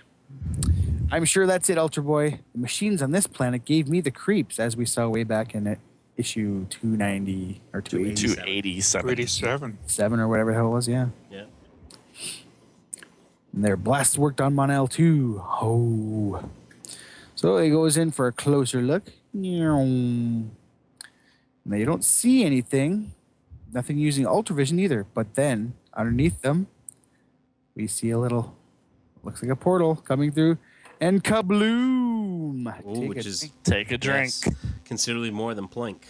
I'm sure that's it, Ultra Boy. The machines on this planet gave me the creeps, as we saw way back in issue 290 or 280. 287. 87. seven or whatever the hell it was, yeah. Yeah. And their blast worked on Mon-El too. Oh. So he goes in for a closer look. Now you don't see anything. Nothing using ultravision either. But then underneath them, we see a little looks like a portal coming through. And kabloom! Ooh, which is drink. Take a drink. yes, considerably more than Plink.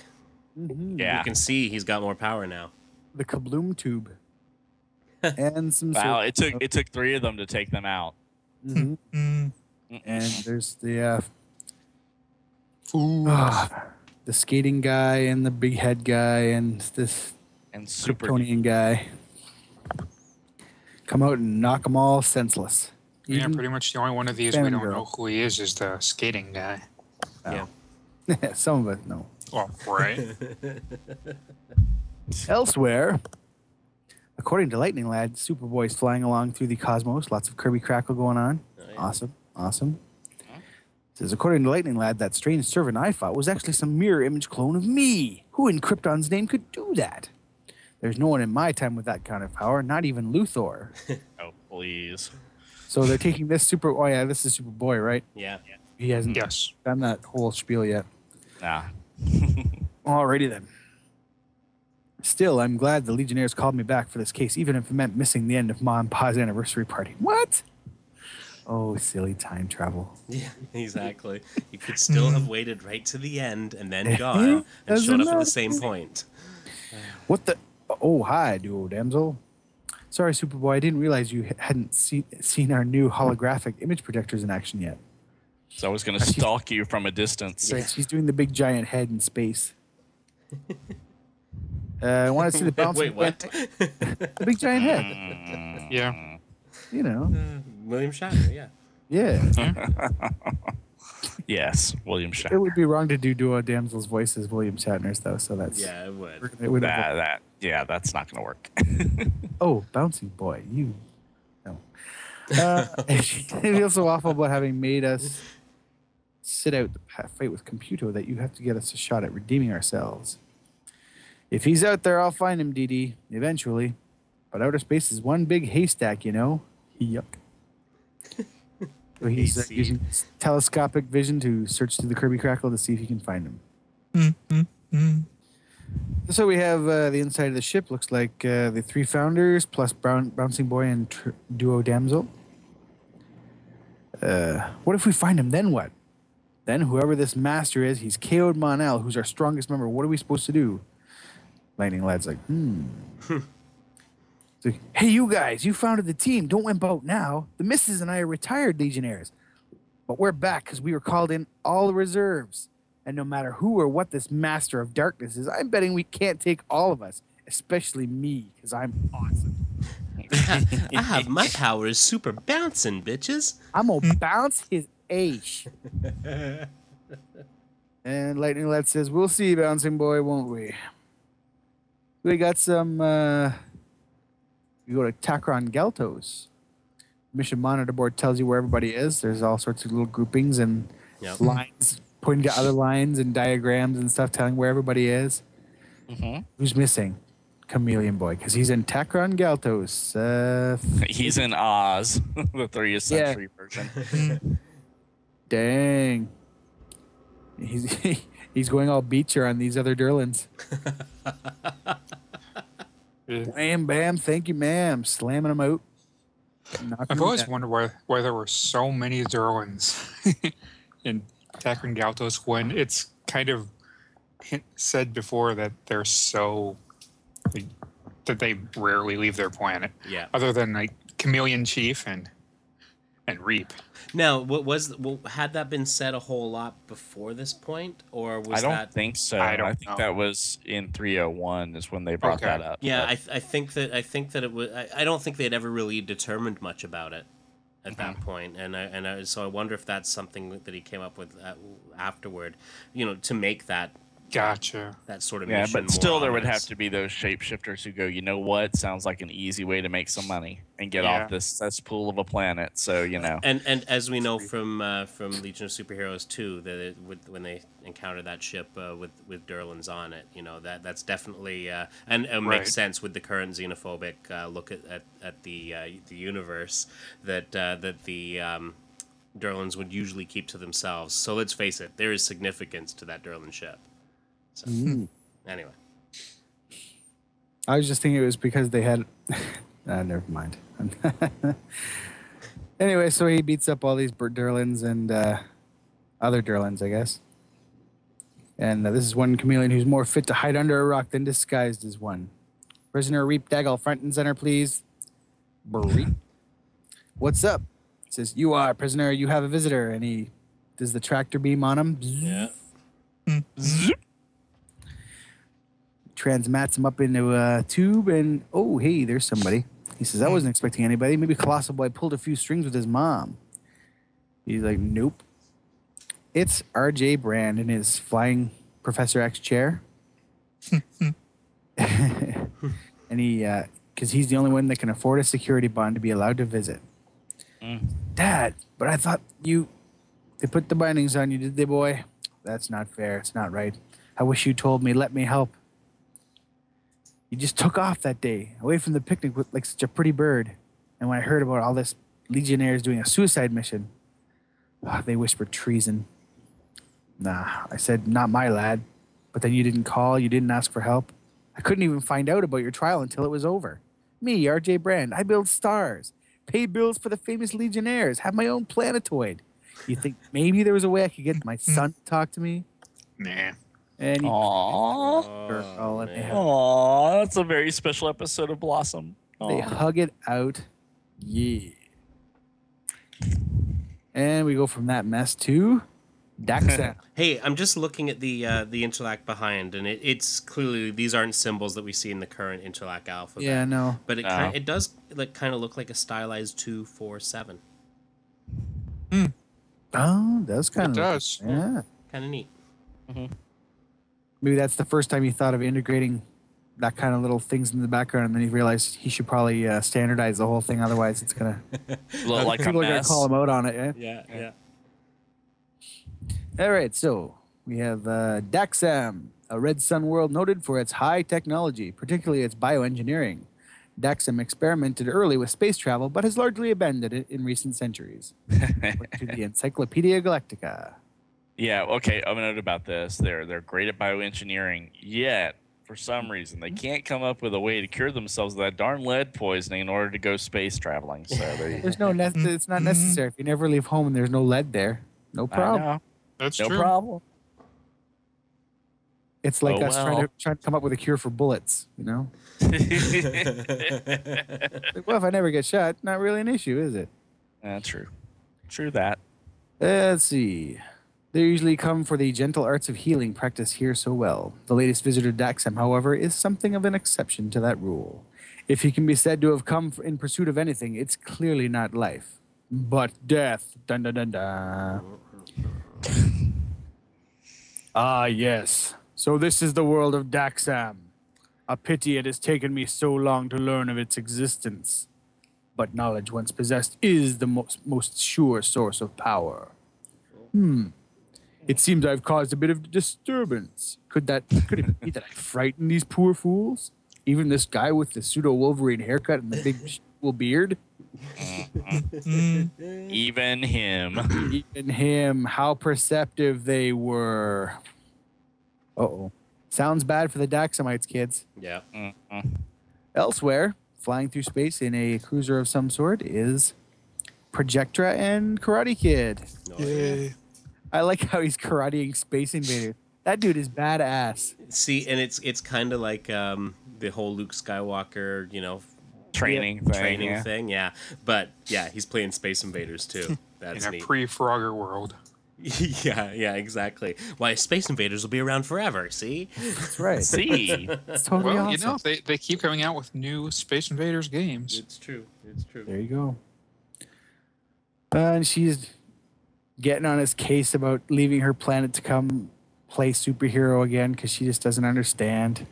Mhm. Yeah. You can see he's got more power now. the kabloom tube. And some Wow, sort it took it took three of them to take them out. Mhm. Mm-mm. and there's the uh, Ooh. Ah, the skating guy and the big head guy and this and super Kryptonian guy come out and knock them all senseless. yeah, Even- pretty much the only one of these we don't Girl. know who he is is the skating guy. Yeah. Some of us know. Well, right. Elsewhere, according to Lightning Lad, Superboy's flying along through the cosmos. Lots of Kirby crackle going on. Oh, yeah. Awesome, awesome. Says according to Lightning Lad, that strange servant I fought was actually some mirror image clone of me. Who in Krypton's name could do that? There's no one in my time with that kind of power, not even Luthor. Oh, please. So they're taking this super. Oh yeah, this is Superboy, right? Yeah. He hasn't yes. done that whole spiel yet. Nah. Alrighty then. Still, I'm glad the Legionnaires called me back for this case, even if it meant missing the end of Ma and Pa's anniversary party. What? Oh, silly time travel. Yeah, exactly. You could still have waited right to the end and then gone and Doesn't showed up at the same point. What the? Oh, hi, duo damsel. Sorry, Superboy, I didn't realize you hadn't see, seen our new holographic image projectors in action yet. So I was gonna stalk you from a distance. Right, she's doing the big giant head in space. Uh, I want to see the bouncing Wait, what? the big giant head. Mm. Yeah. You know, William Shatner, yeah. yeah. Yes, William Shatner. It would be wrong to do duo damsel's voice as William Shatner's though, so that's Yeah, it would. It would That, that, yeah, that's not gonna work. Oh, bouncing boy, you. No. Uh, he feels so awful about having made us sit out the fight with Computo that you have to get us a shot at redeeming ourselves. If he's out there, I'll find him, DD, eventually. But outer space is one big haystack, you know? Yuck. So he's uh, using telescopic vision to search through the Kirby Crackle to see if he can find him. So we have uh, the inside of the ship. Looks like uh, the three founders plus Brown, Bouncing Boy and tr- Duo Damsel. Uh, what if we find him? Then what? Then whoever this master is, he's KO'd Mon-El, who's our strongest member. What are we supposed to do? Lightning Lad's like, hmm. It's like, hey, you guys, you founded the team. Don't wimp out now. The missus and I are retired Legionnaires. But we're back because we were called in all the reserves. And no matter who or what this master of darkness is, I'm betting we can't take all of us, especially me, because I'm awesome. I have my power is super bouncing, bitches. I'm gonna bounce his ace. and Lightning Lad says, "We'll see, bouncing boy, won't we?" We got some. uh We go to Takron Galtos. Mission monitor board tells you where everybody is. There's all sorts of little groupings and Yep. lines pointing to other lines and diagrams and stuff telling where everybody is. Mhm. Who's missing? Chameleon Boy, because he's in Takron Galtos. Uh, He's in Oz, the 30th Yeah. century version. dang. He's he's going all beecher on these other Durlans. Bam, bam, thank you, ma'am. Slamming them out. Knocking I've always wondered why why there were so many Durlans in Takron Galtos when it's kind of hint, said before that they're so like, that they rarely leave their planet, Yeah. other than like Chameleon Chief and and Reep. Now, what was well, had that been said a whole lot before this point, or was I don't that? think so. I I, don't think know. that was in 301 is when they brought Okay. that up. Yeah, but- I, th- I think that I think that it was. I, I don't think they had ever really determined much about it at that Mm-hmm. point, and I, and I, so I wonder if that's something that he came up with uh, afterward, you know, to make that Gotcha. that sort of yeah, mission but still, there would have to be those shapeshifters who go, you know what? Sounds like an easy way to make some money and get Yeah. off this cesspool of a planet. So you know, And and as we know from uh, from Legion of Superheroes too, that it, with, when they encounter that ship uh, with with Durlans on it, you know that that's definitely uh, and it Right. makes sense with the current xenophobic uh, look at at, at the uh, the universe that uh, that the um, Durlans would usually keep to themselves. So let's face it, there is significance to that Durlan ship. So Mm. anyway, I was just thinking it was because they had. uh, never mind. anyway, so he beats up all these Bur- Durlans and uh, other Durlans, I guess. And uh, this is one chameleon who's more fit to hide under a rock than disguised as one. Prisoner Reep Daggle, front and center, please. Reep. What's up? says, You are, prisoner. You have a visitor. And he does the tractor beam on him. yeah. Transmats him up into a tube and oh hey there's somebody. He says i wasn't expecting anybody. Maybe colossal boy pulled a few strings with his mom. He's like nope. It's RJ Brande in his flying professor x chair. And he because he's the only one that can afford a security bond to be allowed to visit. Mm. dad but i thought you they put the bindings on you did they boy? That's not fair. It's not right. I wish you told me. Let me help you just took off that day away from the picnic with like such a pretty bird. And when I heard about all this legionnaires doing a suicide mission, ah, they whispered treason. Nah, I said, not my lad. But then you didn't call, you didn't ask for help. I couldn't even find out about your trial until it was over. Me, RJ Brande, I build stars, pay bills for the famous legionnaires, have my own planetoid. You think maybe there was a way I could get my son to talk to me? Nah. And he Aww. Girl, and they have- Aww, that's a very special episode of Blossom. They Aw. hug it out. Yeah. And we go from that mess to Daxa. Hey, I'm just looking at the uh, the interlac behind, and it, it's clearly these aren't symbols that we see in the current interlac alphabet. yeah, no. But it No. kind it does like kind of look like a stylized two four seven. Oh, that's kind It of does. Yeah. Kind of neat. Maybe that's the first time he thought of integrating that kind of little things in the background, and then he realized he should probably uh, standardize the whole thing. Otherwise, it's gonna Look like a people are gonna call him out on it. Yeah. Yeah, yeah. All right, so we have uh, Daxam, a red sun world noted for its high technology, particularly its bioengineering. Daxam experimented early with space travel, but has largely abandoned it in recent centuries. To the Encyclopedia Galactica. Yeah, okay. I'm gonna note about this. They're they're great at bioengineering, yet for some mm-hmm. reason they can't come up with a way to cure themselves of that darn lead poisoning in order to go space traveling. So they, There's no, ne- mm-hmm. it's not necessary. If you never leave home and there's no lead there, no problem. That's true. no true. problem. It's like Oh, us trying to trying to come up with a cure for bullets. You know, like, well, if I never get shot, not really an issue, is it? That's true. True that. Let's see. They usually come for the gentle arts of healing practiced here so well. The latest visitor, Daxam, however, is something of an exception to that rule. If he can be said to have come in pursuit of anything, it's clearly not life, but death. Dun dun dun dun. ah, yes. So this is the world of Daxam. A pity it has taken me so long to learn of its existence. But knowledge once possessed is the most, most sure source of power. Hmm. It seems I've caused a bit of disturbance. Could that could it be that I frightened these poor fools? Even this guy with the pseudo Wolverine haircut and the big wool beard? Even him. Even him, how perceptive they were. Uh oh. Sounds bad for the Daxamites, kids. Yeah. Mm-mm. Elsewhere, flying through space in a cruiser of some sort is Projectra and Karate Kid. No, Yay. I like how he's karateing Space Invader. That dude is badass. See, and it's it's kind of like um, the whole Luke Skywalker, you know, Training thing. training yeah. thing. Yeah, but yeah, he's playing Space Invaders too. That's in a neat. pre-Frogger world. yeah, yeah, exactly. Why Space Invaders will be around forever? See, That's right. See, It's totally Well, awesome. you know, they, they keep coming out with new Space Invaders games. it's true. It's true. There you go. Uh, and she's getting on his case about leaving her planet to come play superhero again because she just doesn't understand.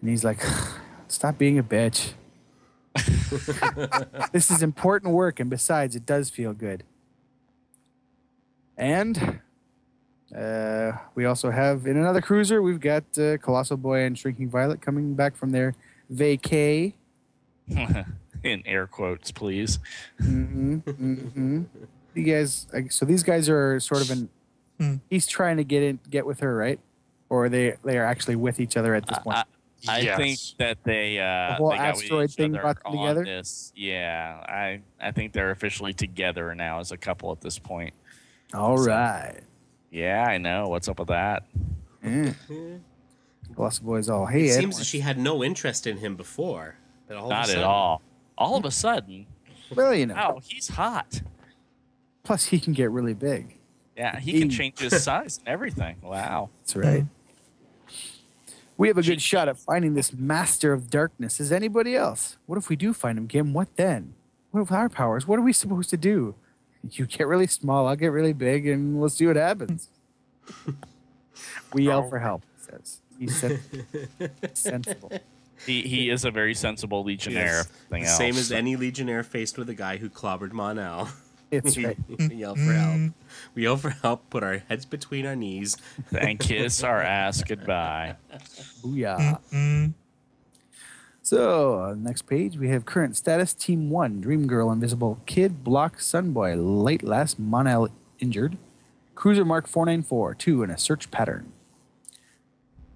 And he's like, "Stop being a bitch. this is important work, and besides, it does feel good." And uh, we also have in another cruiser, we've got uh, Colossal Boy and Shrinking Violet coming back from their vacay. in air quotes, please. Mm-hmm, hmm You guys, like, so these guys are sort of an. Hmm. He's trying to get in, get with her, right? Or they they are actually with each other at this point. I, I Yes. think that they uh, The whole they got asteroid each thing other brought them together? This. Yeah, I I think they're officially together now as a couple at this point. All so- right. Yeah, I know. What's up with that? Yeah. Colossal Boy's all, hey, it Ed, seems that she had no interest in him before, but all of a Not at sudden- all. All of a sudden, well, you know. wow, he's hot. Plus, he can get really big. Yeah, he can change his size and everything. Wow. That's right. We have a good shot at finding this master of darkness. Is anybody else? What if we do find him, Gim? What then? What if our powers? What are we supposed to do? You get really small, I'll get really big, and we'll see what happens. we yell Oh. for help, he says. He's sen- sensible. He he is a very sensible legionnaire. Yes. if nothing The Same else. as any Legionnaire faced with a guy who clobbered Mon-El. It's right. we yell for help. We yell for help, put our heads between our knees. and kiss our ass goodbye. Booyah. Mm, So, uh, next page, we have current status Team 1 Dream Girl, Invisible Kid, Blok, Sunboy, light lass Mon-El injured, Cruiser Mark 494, 2 in a search pattern.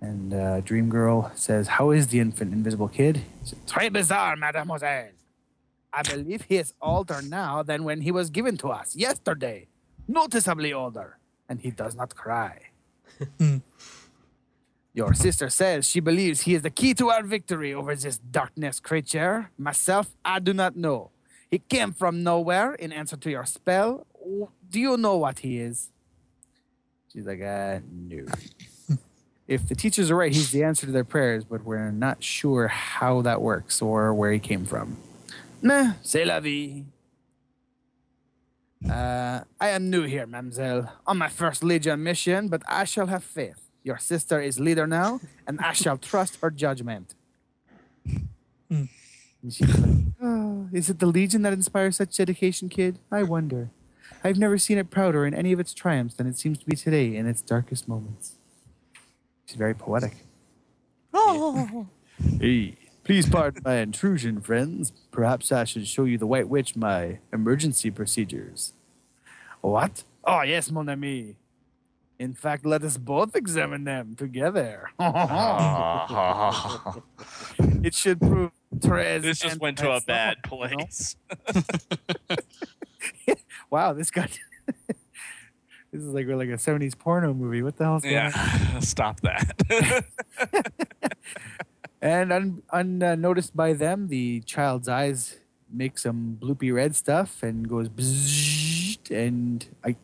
And uh, Dream Girl says, How is the infant Invisible Kid? He said, Très bizarre, mademoiselle. I believe he is older now than when he was given to us yesterday. Noticeably older. And he does not cry. Your sister says she believes he is the key to our victory over this darkness creature. Myself, I do not know. He came from nowhere in answer to your spell. Do you know what he is? She's like, uh, no. if the teachers are right, he's the answer to their prayers, but we're not sure how that works or where he came from. Nah, c'est la vie. Uh, I am new here, mademoiselle, on my first Legion mission, but I shall have faith. Your sister is leader now, and I shall trust her judgment. And she's like, oh, is it the Legion that inspires such dedication, kid? I wonder. I've never seen it prouder in any of its triumphs than it seems to be today in its darkest moments. She's very poetic. Hey, please pardon my intrusion, friends. Perhaps I should show you the White Witch my emergency procedures. What? Oh, yes, mon ami. In fact, let us both examine them together. it should prove Therese. this just went to a bad Love, you know? place. Wow, this got. this is like we're like a '70s porno movie. What the hell's going on? Yeah, stop that. And un, unnoticed by them, the child's eyes make some bloopy red stuff and goes bzzzt, and I,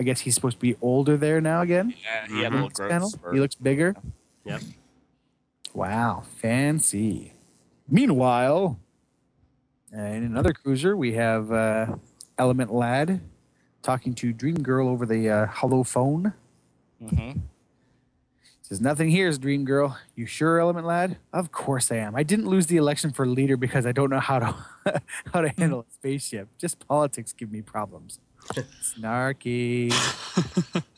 I guess he's supposed to be older there now again. yeah, he had a little growth panel. spurt. He looks bigger. Yep. Wow, fancy. Meanwhile, uh, in another cruiser, we have uh, Element Lad talking to Dream Girl over the uh, hollow phone. Mhm. Says nothing here is Dream Girl. You sure, Element Lad? Of course I am. I didn't lose the election for leader because I don't know how to how to hmm. handle a spaceship. Just politics give me problems. Snarky.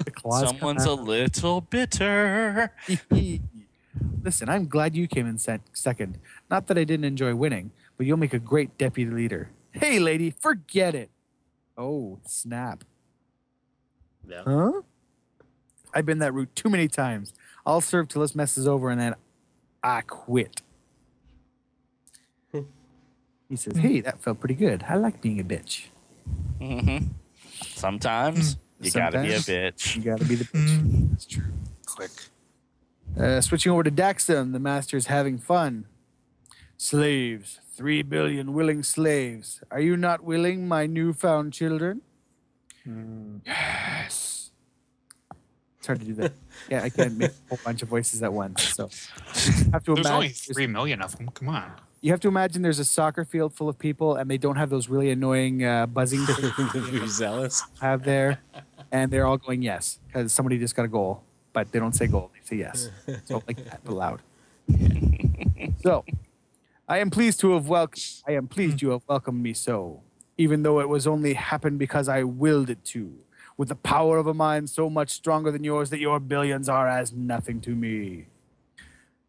The claws come Someone's a little bitter. Listen, I'm glad you came in second. Not that I didn't enjoy winning, but you'll make a great deputy leader. Hey, lady, forget it. Oh, snap. Yeah. Huh? I've been that route too many times. I'll serve till this mess is over and then I quit. he says, Hey, that felt pretty good. I like being a bitch. hmm Sometimes you gotta be a bitch. You gotta be the bitch. That's true. Click. Uh, switching over to Daxam, the master's having fun. Slaves, three billion willing slaves. Are you not willing, my newfound children? Yes. It's hard to do that. yeah, I can't make a whole bunch of voices at once. So you have to There's only three million of them. Come on. you have to imagine there's a soccer field full of people and they don't have those really annoying uh, buzzing things Be zealous. have there, and they're all going yes because somebody just got a goal, but they don't say goal; they say yes. So like that, but loud. so, I am pleased to have welcome. I am pleased you have welcomed me so, even though it was only happened because I willed it to. With the power of a mind so much stronger than yours that your billions are as nothing to me.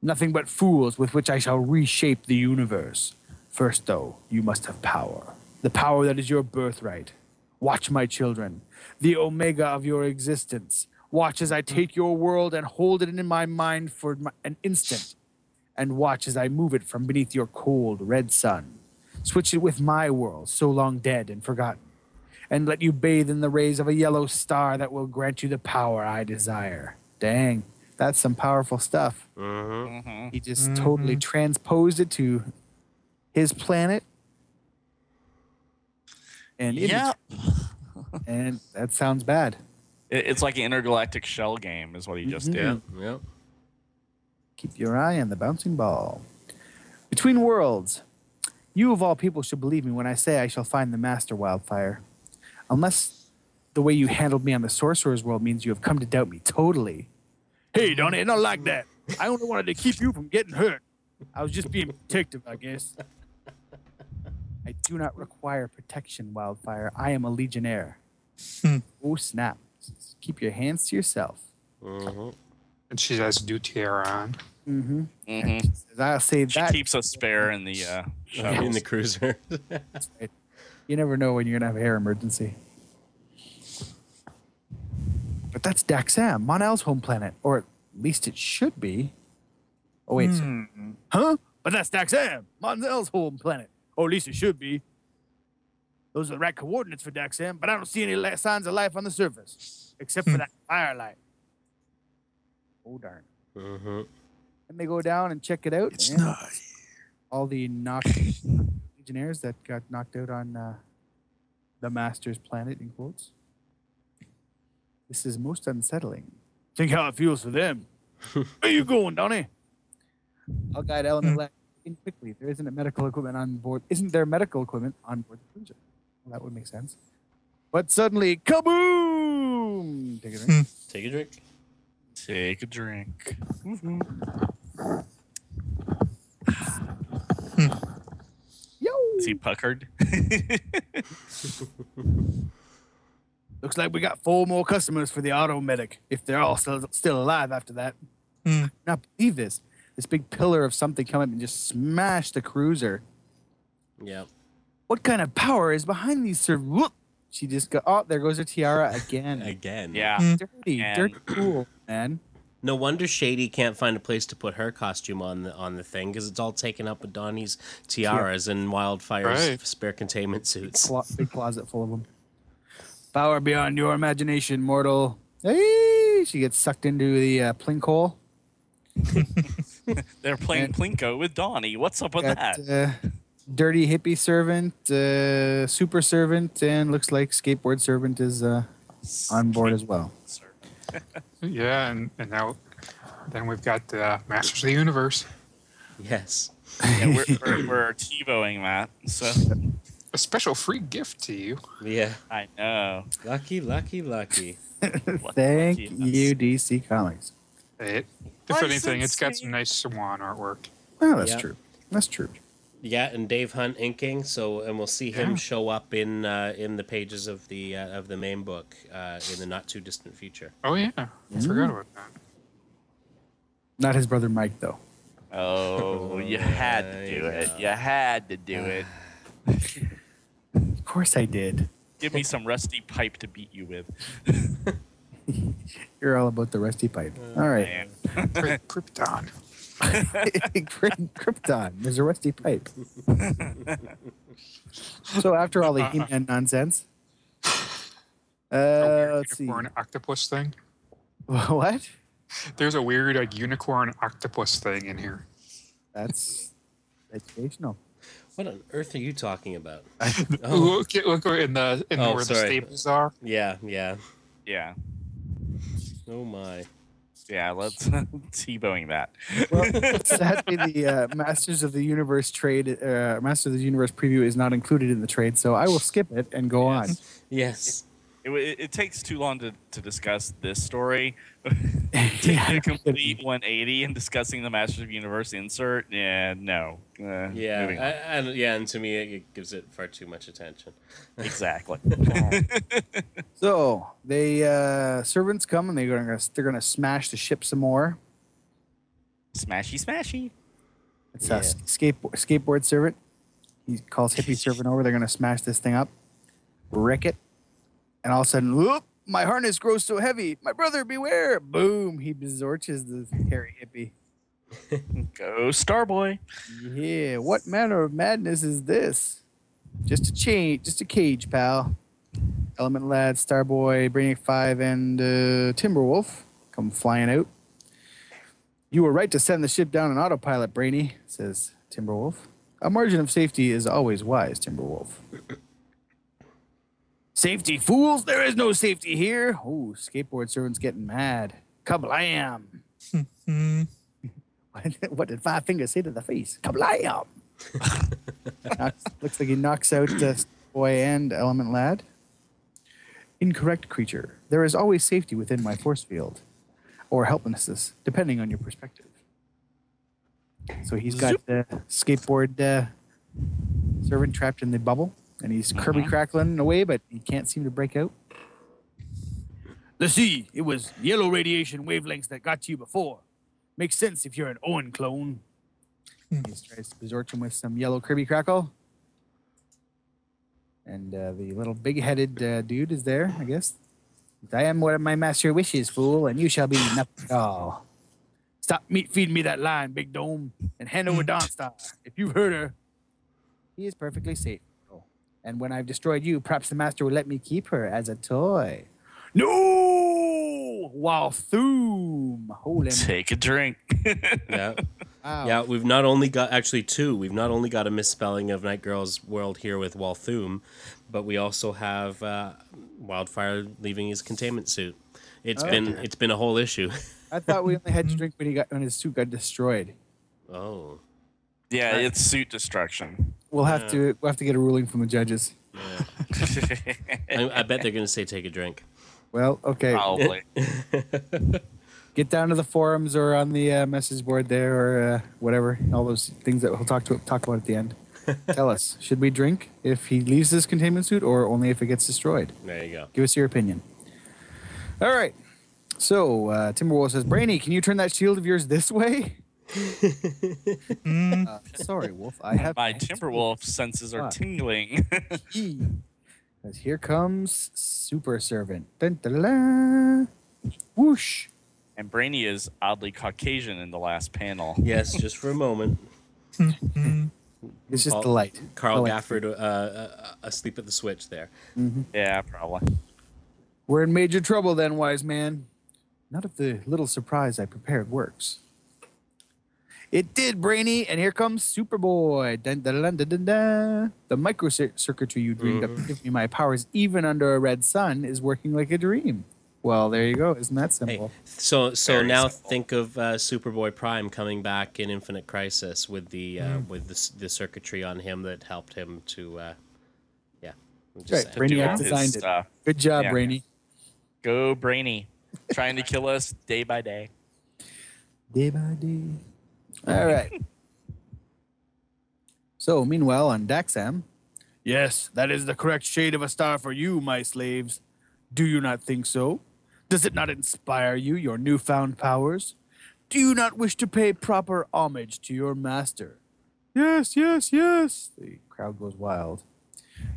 Nothing but fools with which I shall reshape the universe. First, though, you must have power. The power that is your birthright. Watch, my children, the omega of your existence. Watch as I take your world and hold it in my mind for an instant. And watch as I move it from beneath your cold red sun. Switch it with my world, so long dead and forgotten. And let you bathe in the rays of a yellow star that will grant you the power I desire. Dang, that's some powerful stuff. hmm He just totally mm-hmm. transposed it to his planet. And Yeah. and that sounds bad. It's like an intergalactic shell game, is what he just mm-hmm. did. Yeah. Yeah. Keep your eye on the bouncing ball. Between worlds, you of all people should believe me when I say I shall find the master wildfire. Unless the way you handled me on the sorcerer's world means you have come to doubt me totally. Hey, Donnie, not it, not like that. I only wanted to keep you from getting hurt. I was just being protective, I guess. I do not require protection, wildfire. I am a legionnaire. oh, snap. Keep your hands to yourself. hmm And she has Dutier on. Mm-hmm. hmm I'll say She that. keeps a spare in the uh, In the cruiser. You never know when you're gonna have a hair emergency. But that's Daxam, Mon-El's home planet, or at least it should be. Oh wait, so- huh? But that's Daxam, Mon-El's home planet, or at least it should be. Those are the right coordinates for Daxam, but I don't see any li- signs of life on the surface, except for that firelight. Oh darn! hmm And they go down and check it out. It's and not. all the knocked legionnaires that got knocked out on uh, the Master's planet, in quotes. This is most unsettling. Think how it feels for them. Where are you going, Donnie? I'll guide Element Lad in quickly. There isn't a medical equipment on board. Isn't there medical equipment on board the cruiser? Well, that would make sense. But suddenly, kaboom! Take a drink. Hmm. Take a drink. Take a drink. Yo! Is he puckered? Looks like we got four more customers for the auto medic, if they're all still, still alive after that. Hmm. I cannot believe this. This big pillar of something come up and just smash the cruiser. Yep. What kind of power is behind these sir? Whoop! She just got. Oh, there goes her tiara again. Again. yeah. dirty, And- dirty cool, man. No wonder Shady can't find a place to put her costume on the on the thing because it's all taken up with Donnie's tiaras and Wildfire's Right. spare containment suits. Clo- big closet full of them. Power beyond your imagination, mortal. Hey, she gets sucked into the uh, plink hole. They're playing And- Plinko with Donnie. What's up with Got, that? uh, dirty hippie servant, uh, super servant, and looks like skateboard servant is uh, on board as well. Yeah, and, and now then we've got the Masters of the Universe. Yes. Yeah, we're, we're, we're TiVoing that. So A special free gift to you. Yeah. I know. Lucky, lucky, lucky. Thank lucky you, DC Comics. It, if anything, it's got some nice Swan artwork. Well, that's Yeah. true. That's true. Yeah, and Dave Hunt inking. So, and we'll see him Yeah. show up in uh, in the pages of the uh, of the main book uh, in the not too distant future. Oh yeah, I forgot about that. Not his brother Mike, though. Oh, you had to do it. You had to do it. Of course I did. Give me some rusty pipe to beat you with. You're all about the rusty pipe. All right. Krypton. Kry- Krypton. There's a rusty pipe. so after all the He-Man nonsense, A uh, weird let's see. unicorn octopus thing. What? There's a weird like unicorn octopus thing in here. That's educational. What on earth are you talking about? Look, look in the in Oh, where the staples are. Yeah, yeah. Yeah. Oh my. Yeah, let's T-bowing that. Well, sadly, the uh, Masters of the Universe trade, uh, Masters of the Universe preview is not included in the trade, so I will skip it and go on. Yes. It, it, it takes too long to, to discuss this story. Yeah, a complete 180 and discussing the Masters of the Universe insert, yeah, no. Uh, Yeah, moving on. I, and yeah, and to me, it, it gives it far too much attention. exactly. So they uh, servants come and they're gonna they're gonna smash the ship some more. smashy, smashy. It's Yeah. a skateboard skateboard servant. He calls hippie servant over. They're gonna smash this thing up, wreck it, and all of a sudden, whoop! My harness grows so heavy. My brother, beware! Boom! He besorches the hairy hippie. Go Starboy. Yeah, what manner of madness is this? Just a chain, just a cage, pal. Element Lad, Starboy, Brainiac 5, and uh, Timberwolf come flying out. You were right to send the ship down on autopilot, Brainy, says Timberwolf. A margin of safety is always wise, Timberwolf. Safety, fools! There is no safety here! Oh, skateboard servant's getting mad. Kablam! What- what did Five Fingers say to the face? Kablam! Knocks- looks like he knocks out uh, boy and Element Lad. Incorrect creature. There is always safety within my force field, or helplessness, depending on your perspective. So he's got the skateboard uh, servant trapped in the bubble, and he's Kirby crackling away, but he can't seem to break out. The sea. It was yellow radiation wavelengths that got to you before. Makes sense if you're an Owen clone. He tries to resort him with some yellow Kirby crackle. And uh, the little big-headed uh, dude is there, I guess. I am what my master wishes, fool, and you shall be nothing at all. Stop meat feeding me that line, Big Dome, and hand over Dawnstar. If you've heard her, he is perfectly safe. And when I've destroyed you, perhaps the master will let me keep her as a toy. No! Walthoom! Holy Take a drink. Yeah. wow. Yeah, we've not only got actually two. We've not only got a misspelling of Night Girl's world here with Walthoom, but we also have uh, Wildfire leaving his containment suit. It's Oh, been dear. it's been a whole issue. I thought we only had to drink when he got when his suit got destroyed. oh. yeah, it's suit destruction. We'll have to we'll have to get a ruling from the judges. I, I bet they're gonna say take a drink. Well, okay. Probably. Get down to the forums or on the uh, message board there or uh, whatever. All those things that we'll talk to talk about at the end. Tell us, should we drink if he leaves his containment suit or only if it gets destroyed? There you go. Give us your opinion. All right. So uh, Timberwolf says, "Brainy, can you turn that shield of yours this way?" Uh, sorry, Wolf. I have My Timberwolf senses are tingling. Because here comes Super Servant. Dun, dun, dun, dun. Whoosh. and Brainy is oddly Caucasian in the last panel. Yes, just for a moment. It's just Paul- the light. Carl The light. Gafford uh, uh, asleep at the switch there. Yeah, probably. We're in major trouble then, wise man. Not if the little surprise I prepared works. It did, Brainy, and here comes Superboy. Dun, dun, dun, dun, dun, dun. The microcircuitry you dreamed up to give me my powers, even under a red sun, is working like a dream. Well, there you go. Isn't that Hey, simple? so so Very now simple. think of uh, Superboy Prime coming back in Infinite Crisis with the uh, with the, the circuitry on him that helped him to, uh, yeah. Right, Just- Brainiac Do all his designed it. stuff. Good job, Yeah. Brainy. Go Brainy. Trying to kill us day by day. Day by day. All right. so, meanwhile, on Daxam. Yes, that is the correct shade of a star for you, my slaves. Do you not think so? Does it not inspire you, your newfound powers? Do you not wish to pay proper homage to your master? Yes, yes, yes. The crowd goes wild.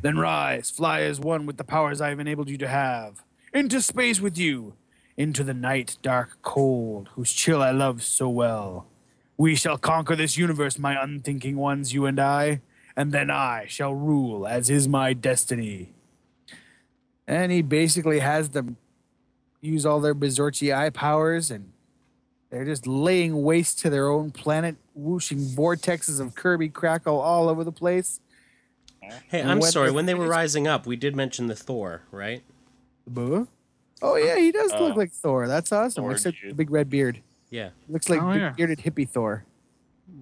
Then rise, fly as one with the powers I have enabled you to have. Into space with you. Into the night, dark, cold, whose chill I love so well. We shall conquer this universe, my unthinking ones, you and I, and then I shall rule as is my destiny. And he basically has them use all their Bizorchi eye powers and they're just laying waste to their own planet, whooshing vortexes of Kirby crackle all over the place. Hey, I'm What sorry. the When they were rising up, we did mention the Thor, right? Buh. Oh yeah, he does look Oh. like Thor. That's awesome. Thor Except dude. the big red beard. Yeah, Looks like Oh, yeah. bearded hippie Thor.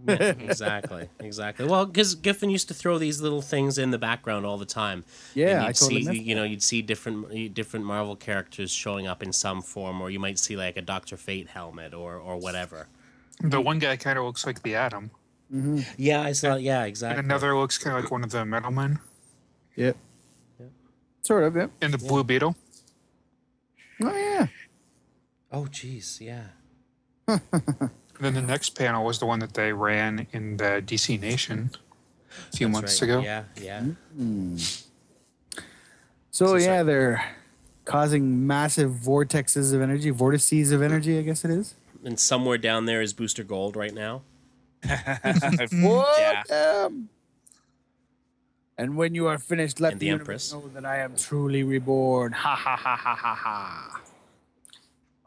yeah exactly, exactly. Well, because Giffen used to throw these little things in the background all the time. Yeah, and I you'd totally see, missed you know, you'd see different different Marvel characters showing up in some form, or you might see like a Doctor Fate helmet or or whatever. The one guy kind of looks like the Atom, mm-hmm. Yeah, I saw. Yeah, exactly. and exactly. another looks kind of like one of the Metal Men, Yep. Sort of. Yep. and the Blue Beetle. Oh yeah. Oh, jeez, yeah. And then the next panel was the one that they ran in the DC Nation a few That's months right. ago. Yeah, yeah. So So yeah, sorry. they're causing massive vortexes of energy, vortices of energy. I guess it is. And somewhere down there is Booster Gold right now. What? Yeah. Um, and when you are finished, let And the, the Empress. know that I am truly reborn. Ha ha ha ha ha ha.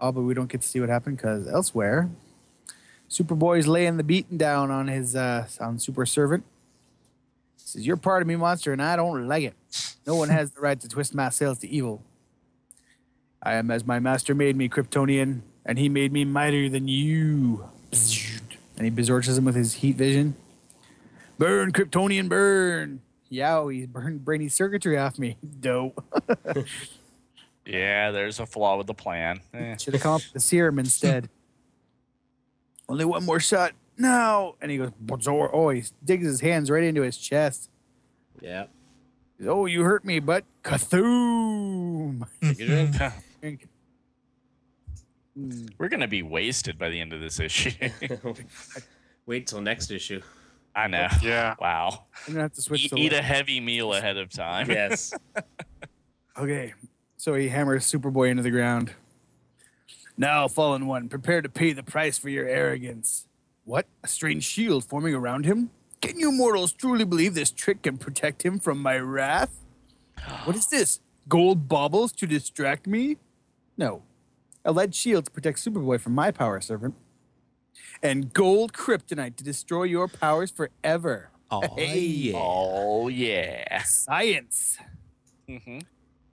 Oh, but we don't get to see what happened because elsewhere, Superboy's laying the beating down on his uh, on Super Servant. Says, "You're part of me, monster, and I don't like it. No one has the right to twist my sails to evil. I am as my master made me, Kryptonian, and he made me mightier than you." And he bezorches him with his heat vision. Burn, Kryptonian, burn! Yow, he's burned brainy circuitry off me. Dope. Yeah, there's a flaw with the plan. Eh. Should have come up with the serum instead. Only one more shot. No. And he goes, Bazor. Oh, he digs his hands right into his chest. Yeah. He goes, oh, you hurt me, but Kathoom. Drink. Drink. We're gonna be wasted by the end of this issue. Wait till next issue. I know. Yeah. Wow. I'm gonna have to switch Eat, to eat a heavy meal ahead of time. Yes. Okay. So he hammers Superboy into the ground. Now, fallen one, prepare to pay the price for your arrogance. What? A strange shield forming around him? Can you mortals truly believe this trick can protect him from my wrath? What is this? Gold baubles to distract me? No. A lead shield to protect Superboy from my power servant. And gold kryptonite to destroy your powers forever. Oh, Hey. yeah. Oh yeah. Science. hmm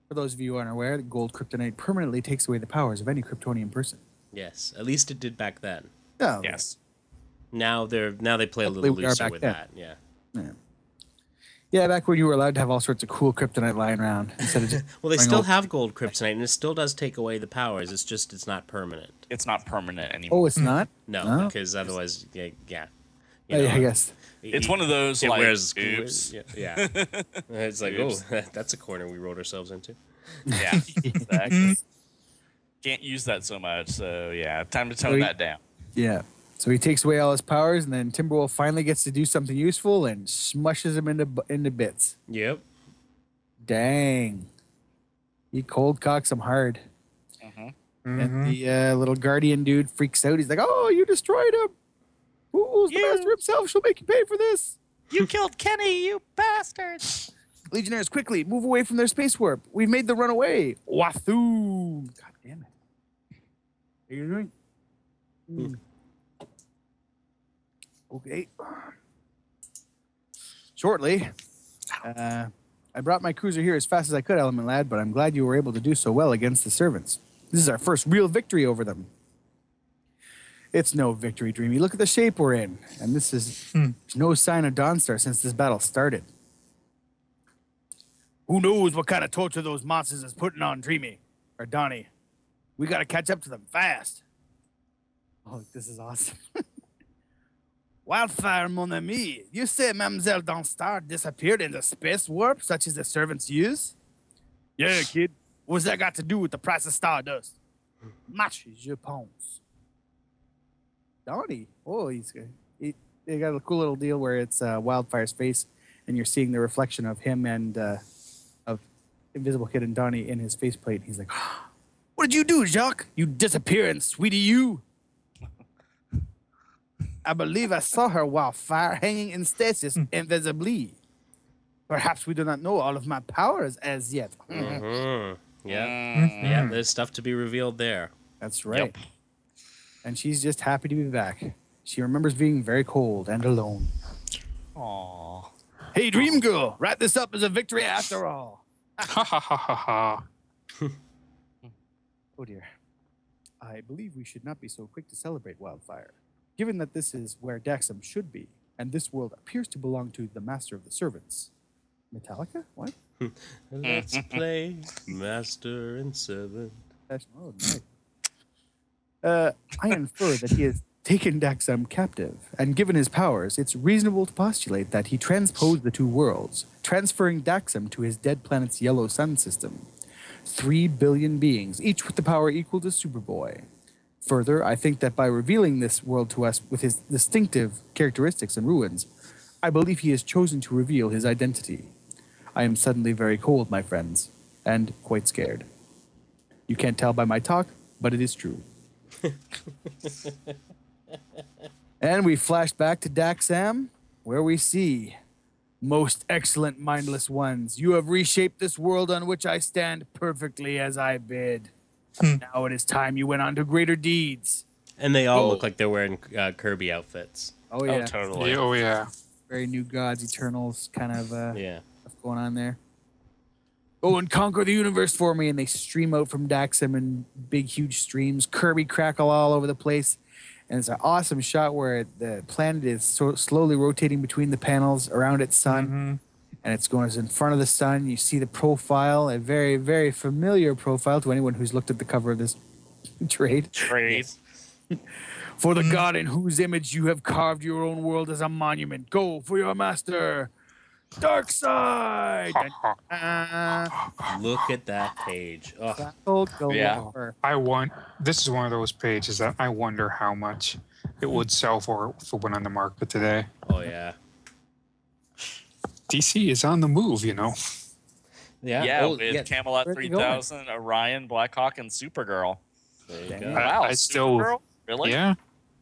For those of you who aren't aware, gold kryptonite permanently takes away the powers of any Kryptonian person. Yes. At least it did back then. Oh, Yes. Now they're now they play a little we looser with then. that. Yeah. Yeah, back when you were allowed to have all sorts of cool kryptonite lying around instead of just. Well, they still have gold kryptonite, and it still does take away the powers. It's just it's not permanent. It's not permanent anymore. Oh, it's hmm. not. No, Oh. because otherwise, yeah, yeah. You Oh, yeah, know, I guess. It's it- one of those it like wears- oops. Yeah, yeah. it's like Oops. oh, that's a corner we rolled ourselves into. Yeah. exactly. Can't use that so much. So yeah, time to tone Wait. that down. Yeah. So he takes away all his powers, and then Timberwolf finally gets to do something useful and smushes him into into bits. Yep. Dang. He cold cocks him hard. Mhm. And the uh, little guardian dude freaks out. He's like, "Oh, you destroyed him! Who's the You- master himself? She'll make you pay for this." You killed Kenny, you bastards. Legionnaires, quickly move away from their space warp. We've made the runaway. Wathoom! God damn it! Are you doing? Hmm. Okay. Shortly, uh, I brought my cruiser here as fast as I could, Element Lad, but I'm glad you were able to do so well against the servants. This is our first real victory over them. It's no victory, Dreamy. Look at the shape we're in. And this is hmm. there's no sign of Dawnstar since this battle started. Who knows what kind of torture those monsters is putting on Dreamy or Donnie? We got to catch up to them fast. Oh, this is awesome. Wildfire, mon ami. You say Mademoiselle Dawnstar disappeared in the space warp such as the servants use? Yeah, kid. What's that got to do with the price of stardust? Match, je pense. Donnie. Oh, he's good. He, they got a cool little deal where it's uh, Wildfire's face and you're seeing the reflection of him and uh, of Invisible Kid and Donnie in his faceplate. He's like, "What did you do, Jacques? You disappearance, sweetie, you." I believe I saw her Wildfire hanging in stasis invisibly. Perhaps we do not know all of my powers as yet. Mhm. Yeah. Mm. Yeah. There's stuff to be revealed there. That's right. And she's just happy to be back. She remembers being very cold and alone. Aw. Hey, Dream Girl, wrap this up as a victory after all. Ha ha ha ha ha. Oh dear. I believe we should not be so quick to celebrate Wildfire. Given that this is where Daxam should be, and this world appears to belong to the Master of the Servants. Metallica? What? Let's play Master and Servant. That's oh, nice. Uh, I infer that he has taken Daxam captive, and given his powers, it's reasonable to postulate that he transposed the two worlds, transferring Daxam to his dead planet's yellow sun system. Three billion beings, each with the power equal to Superboy. Further, I think that by revealing this world to us with his distinctive characteristics and ruins, I believe he has chosen to reveal his identity. I am suddenly very cold, my friends, and quite scared. You can't tell by my talk, but it is true. And we flash back to Daxam, where we see most excellent mindless ones. You have reshaped this world on which I stand perfectly as I bid. now it is time you went on to greater deeds. And they all Oh. look like they're wearing uh, Kirby outfits. Oh Oh, yeah, totally. Yeah, oh yeah. very new gods, eternals kind of uh, Yeah. stuff going on there. Go and conquer the universe for me, and they stream out from Daxam in big, huge streams. Kirby crackle all over the place, and it's an awesome shot where the planet is so slowly rotating between the panels around its sun, mm-hmm. and it's going in front of the sun. You see the profile, a very, very familiar profile to anyone who's looked at the cover of this trade. Trade. For the mm. god in whose image you have carved your own world as a monument, go for your master, Darkseid. Ha, ha. Uh, Look at that page. Oh, Battle Yeah. galore. I want. This is one of those pages that I wonder how much it would sell for if it went on the market today. oh yeah. DC is on the move, you know. Yeah. Yeah, oh, with yeah. Camelot Where'd they go? 3000, Orion, Blackhawk, and Supergirl. There you go. I- Wow, I still- Supergirl? Really? Yeah.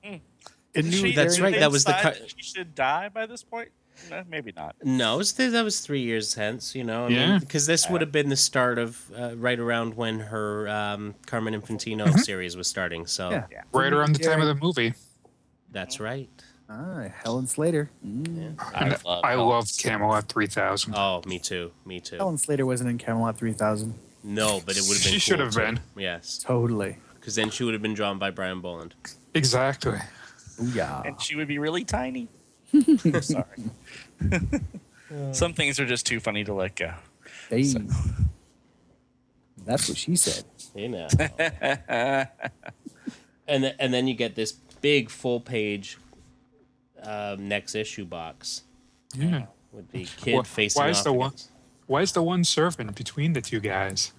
The Did new she- That's right, that was the cut- that She should die by this point. No, maybe not. No, was th- that was three years hence, you know. I Yeah. Because this would have been the start of uh, right around when her um, Carmen Infantino Mm-hmm. series was starting. So Yeah. Right around the time of the movie. that's right. Ah, Helen Slater. Mm. I love. I Helen. love Camelot 3000. Oh, me too. Me too. Helen Slater wasn't in Camelot 3000. No, but it would have been. She should have too. been. Yes, Totally. because then she would have been drawn by Brian Bolland. Exactly. Booyah. and she would be really tiny. Sorry. Some things are just too funny to let go. Hey. That's what she said. You know. and th- and then you get this big full page um, next issue box Yeah. with the kid Wha- facing why is off the one- Why is the one servant between the two guys?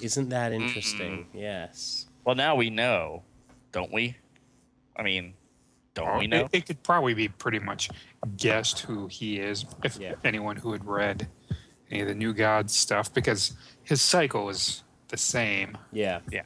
Isn't that interesting? Yes. Well, now we know, don't we? I mean, don't we um, know? It, it could probably be pretty much guessed who he is if Yeah. anyone who had read any of the New Gods stuff, because his cycle is the same. Yeah. Yeah.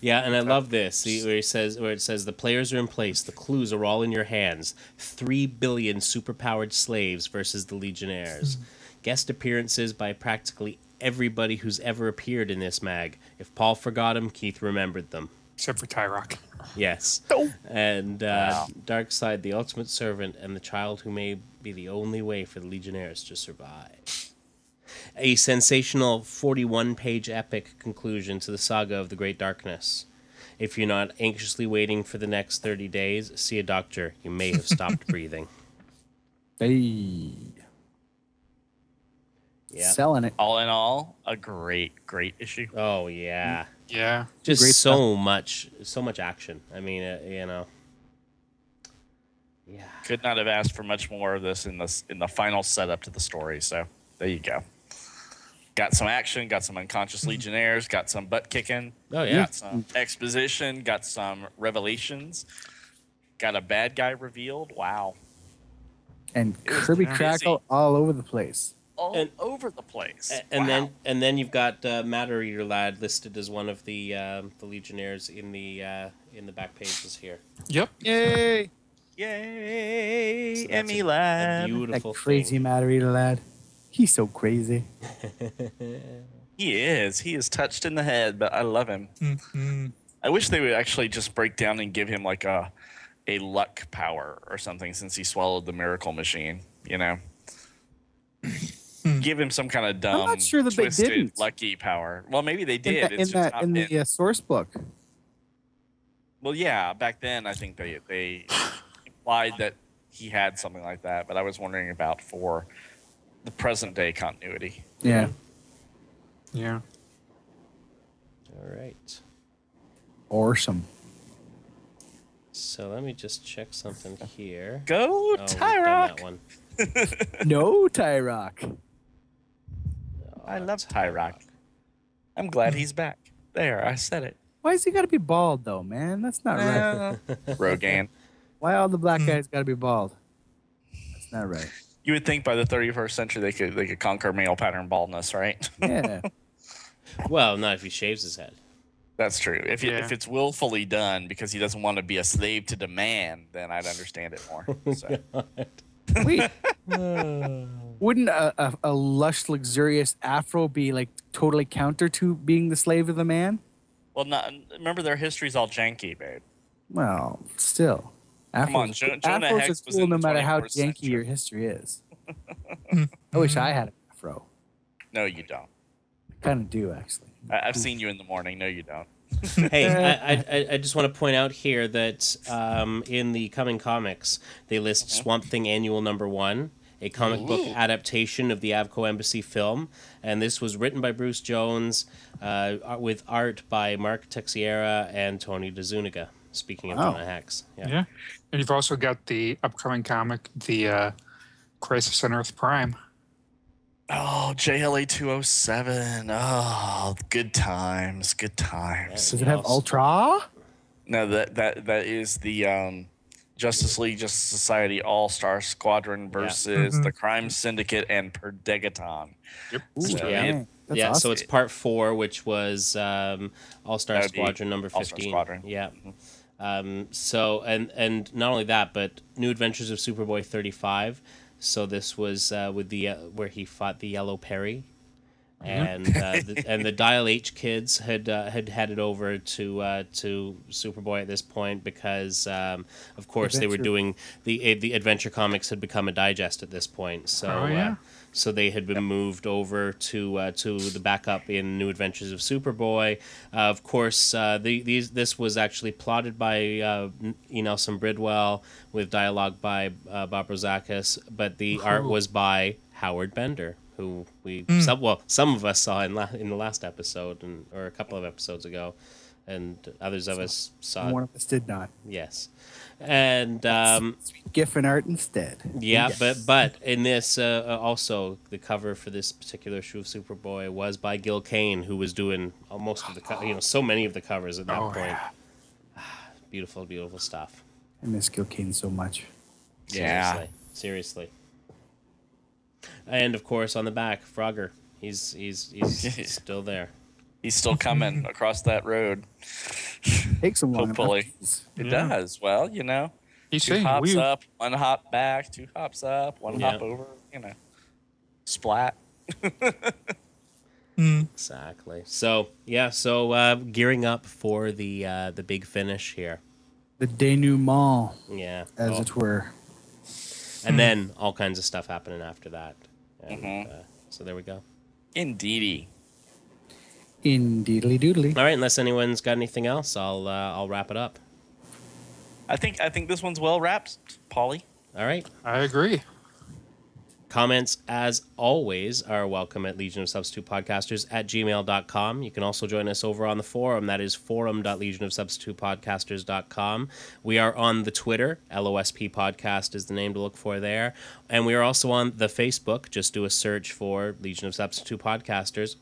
Yeah, and I love this see, where he says where it says the players are in place, the clues are all in your hands. Three billion superpowered slaves versus the Legionnaires. Hmm. Guest appearances by practically everybody who's ever appeared in this mag. If Paul forgot them, Keith remembered them. Except for Tyrock. Yes. And uh, Darkseid, the ultimate servant, and the child who may be the only way for the Legionnaires to survive. A sensational 41 page epic conclusion to the saga of the Great Darkness. If you're not anxiously waiting for the next 30 days, see a doctor. You may have stopped breathing. Hey. Yeah. Selling it. All in all, a great, great issue. Oh, yeah. Yeah. Just Great so much, so much action. I mean, uh, you know. Yeah. Could not have asked for much more of this in the in the final setup to the story. So there you go. Got some action, got some unconscious legionnaires, got some butt kicking, Oh, yeah. got some exposition, got some revelations, got a bad guy revealed. Wow. And Kirby busy. Crackle all over the place. All And- over the place. A- and Wow. then and then you've got uh, Matter Eater Lad listed as one of the um, the Legionnaires in the uh, in the back pages here. Yep. Yay! Yay, So Emmy a- a lad. That crazy thing. matter eater lad. He's so crazy. He is. He is touched in the head, but I love him. Mhm. I wish they would actually just break down and give him like a a luck power or something since he swallowed the miracle machine, you know. Give him some kind of dumb I'm not sure that they didn't. lucky power. Well, maybe they In, did. it's in, just that, in the uh, source book. Well, yeah, back then I think they they implied that he had something like that, but I was wondering about for the present day continuity. Yeah. Yeah. All right. Awesome. So let me just check something here. Go Oh, we've done Tyrock! that one. no, Tyrock. I love Tyrock. I'm glad he's back. There, I said it. Why has he got to be bald though, man? That's not right. Uh, Rogan. Why all the black hmm. guys got to be bald? That's not right. You would think by the 31st century they could they could conquer male pattern baldness, right? Yeah. Well, not if he shaves his head. That's true. If it, Yeah. if it's willfully done because he doesn't want to be a slave to demand, then I'd understand it more. So. Wait. Uh. Wouldn't a, a, a lush, luxurious afro be like totally counter to being the slave of the man? well, not, remember their history's all janky, babe. Well, still. Come on, Afros- Jo- Jonah afros Hex are was cool in no the matter how 21st janky your history is. I wish I had an afro. No, you don't. Kind of do, actually. I, I've seen you in the morning. No, you don't. hey, I, I- I, I just want to point out here that um, in the coming comics, they list Swamp Thing Annual Number One, a comic book adaptation of the Avco Embassy film, and this was written by Bruce Jones, uh, with art by Mark Texeira and Tony DeZuniga. Speaking of Wow. Jonah Hex, yeah. Yeah. And you've also got the upcoming comic, the uh, Crisis on Earth Prime. Oh, JLA 207. Oh, good times. Good times. Does it have Yes. Ultra? No, that that that is the um, Justice League Justice Society All Star Squadron versus the Crime Syndicate and Per Degaton. Yep. Ooh, So yeah. dang. That's yeah, so it's part four, which was um, All Star That would be Squadron number All-Star fifteen. Squadron. Yeah. Um, so and and not only that, but New Adventures of Superboy thirty five. So this was uh, with the uh, where he fought the Yellow Peri, and uh, the, and the Dial H kids had uh, had headed over to uh, to Superboy at this point because um, of course they were doing the the Adventure Comics had become a digest at this point. So Oh, yeah. uh, so they had been moved over to uh, to the backup in New Adventures of Superboy. Uh, of course, uh, the, these this was actually plotted by uh, E. Nelson Bridwell with dialogue by uh, Bob Rozakis, but the art was by Howard Bender, who we some, well some of us saw in la- in the last episode and or a couple of episodes ago, and others of us saw One of us did not. yes, and. Um, Giffen art instead. yeah, but but in this uh, uh, also the cover for this particular issue of Superboy was by Gil Kane, who was doing most of the co- you know so many of the covers at that Oh, point. yeah. Beautiful, beautiful stuff. I miss Gil Kane so much. Yeah. Seriously, seriously. And of course, on the back, Frogger. He's he's he's still there. He's still coming across that road. Takes him long enough. Hopefully. It Yeah. does. Well, you know, He's two saying hops we, up, one hop back, two hops up, one Yeah. hop over. You know, splat. Exactly. So yeah, so uh, gearing up for the uh, the big finish here. The denouement, Yeah. as Oh, it were. and then all kinds of stuff happening after that. And, Mhm. uh, so there we go. Indeedy. Indeedly doodly. All right, unless anyone's got anything else, I'll uh, I'll wrap it up. I think I think this one's well wrapped, Polly. All right. I agree. Comments, as always, are welcome at Legion of Substitute Podcasters at gmail.com. You can also join us over on the forum. That is forum.legionofsubstitutepodcasters.com. We are on the Twitter. LOSP Podcast is the name to look for there. And we are also on the Facebook. Just do a search for Legion of Substitute Podcasters.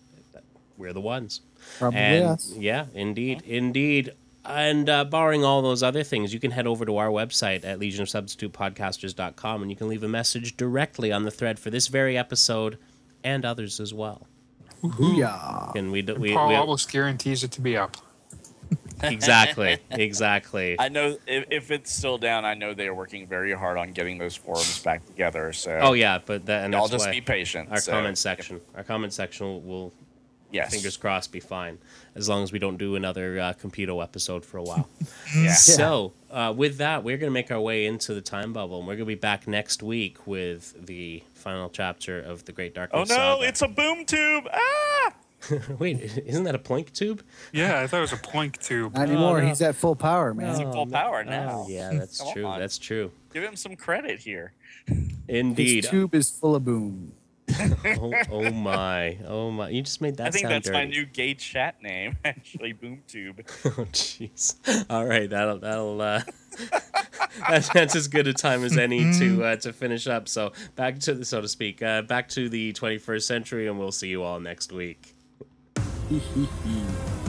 We're the ones. Probably and us. yeah, indeed, indeed. And uh, barring all those other things, you can head over to our website at legionofsubstitutepodcasters.com and you can leave a message directly on the thread for this very episode and others as well. Booyah. And we, d- we, Paul we almost guarantees it to be up. exactly, exactly. I know if, if it's still down, I know they are working very hard on getting those forums back together. So Oh yeah, but that and y'all that's just why be patient. our so- comment section, our comment section will, will Yes. fingers crossed be fine as long as we don't do another uh, Computo episode for a while. Yeah. So, uh, with that, we're going to make our way into the time bubble, and we're going to be back next week with the final chapter of the Great Darkness. Oh no, Saga. it's a boom tube. Ah! wait, isn't that a plink tube? Yeah, I thought it was a plank tube. Not anymore. no. He's at full power, man. He's at full power now. Oh, yeah, that's Come true. on. That's true. Give him some credit here. Indeed. His tube is full of boom. oh, oh my, oh my! You just made that I think sound that's my new gay chat name, actually. Boom tube. Oh jeez. All right, that'll that'll uh that's, that's as good a time as any to uh, to finish up. So back to the so to speak, uh, back to the 21st century, and we'll see you all next week. Hee hee hee.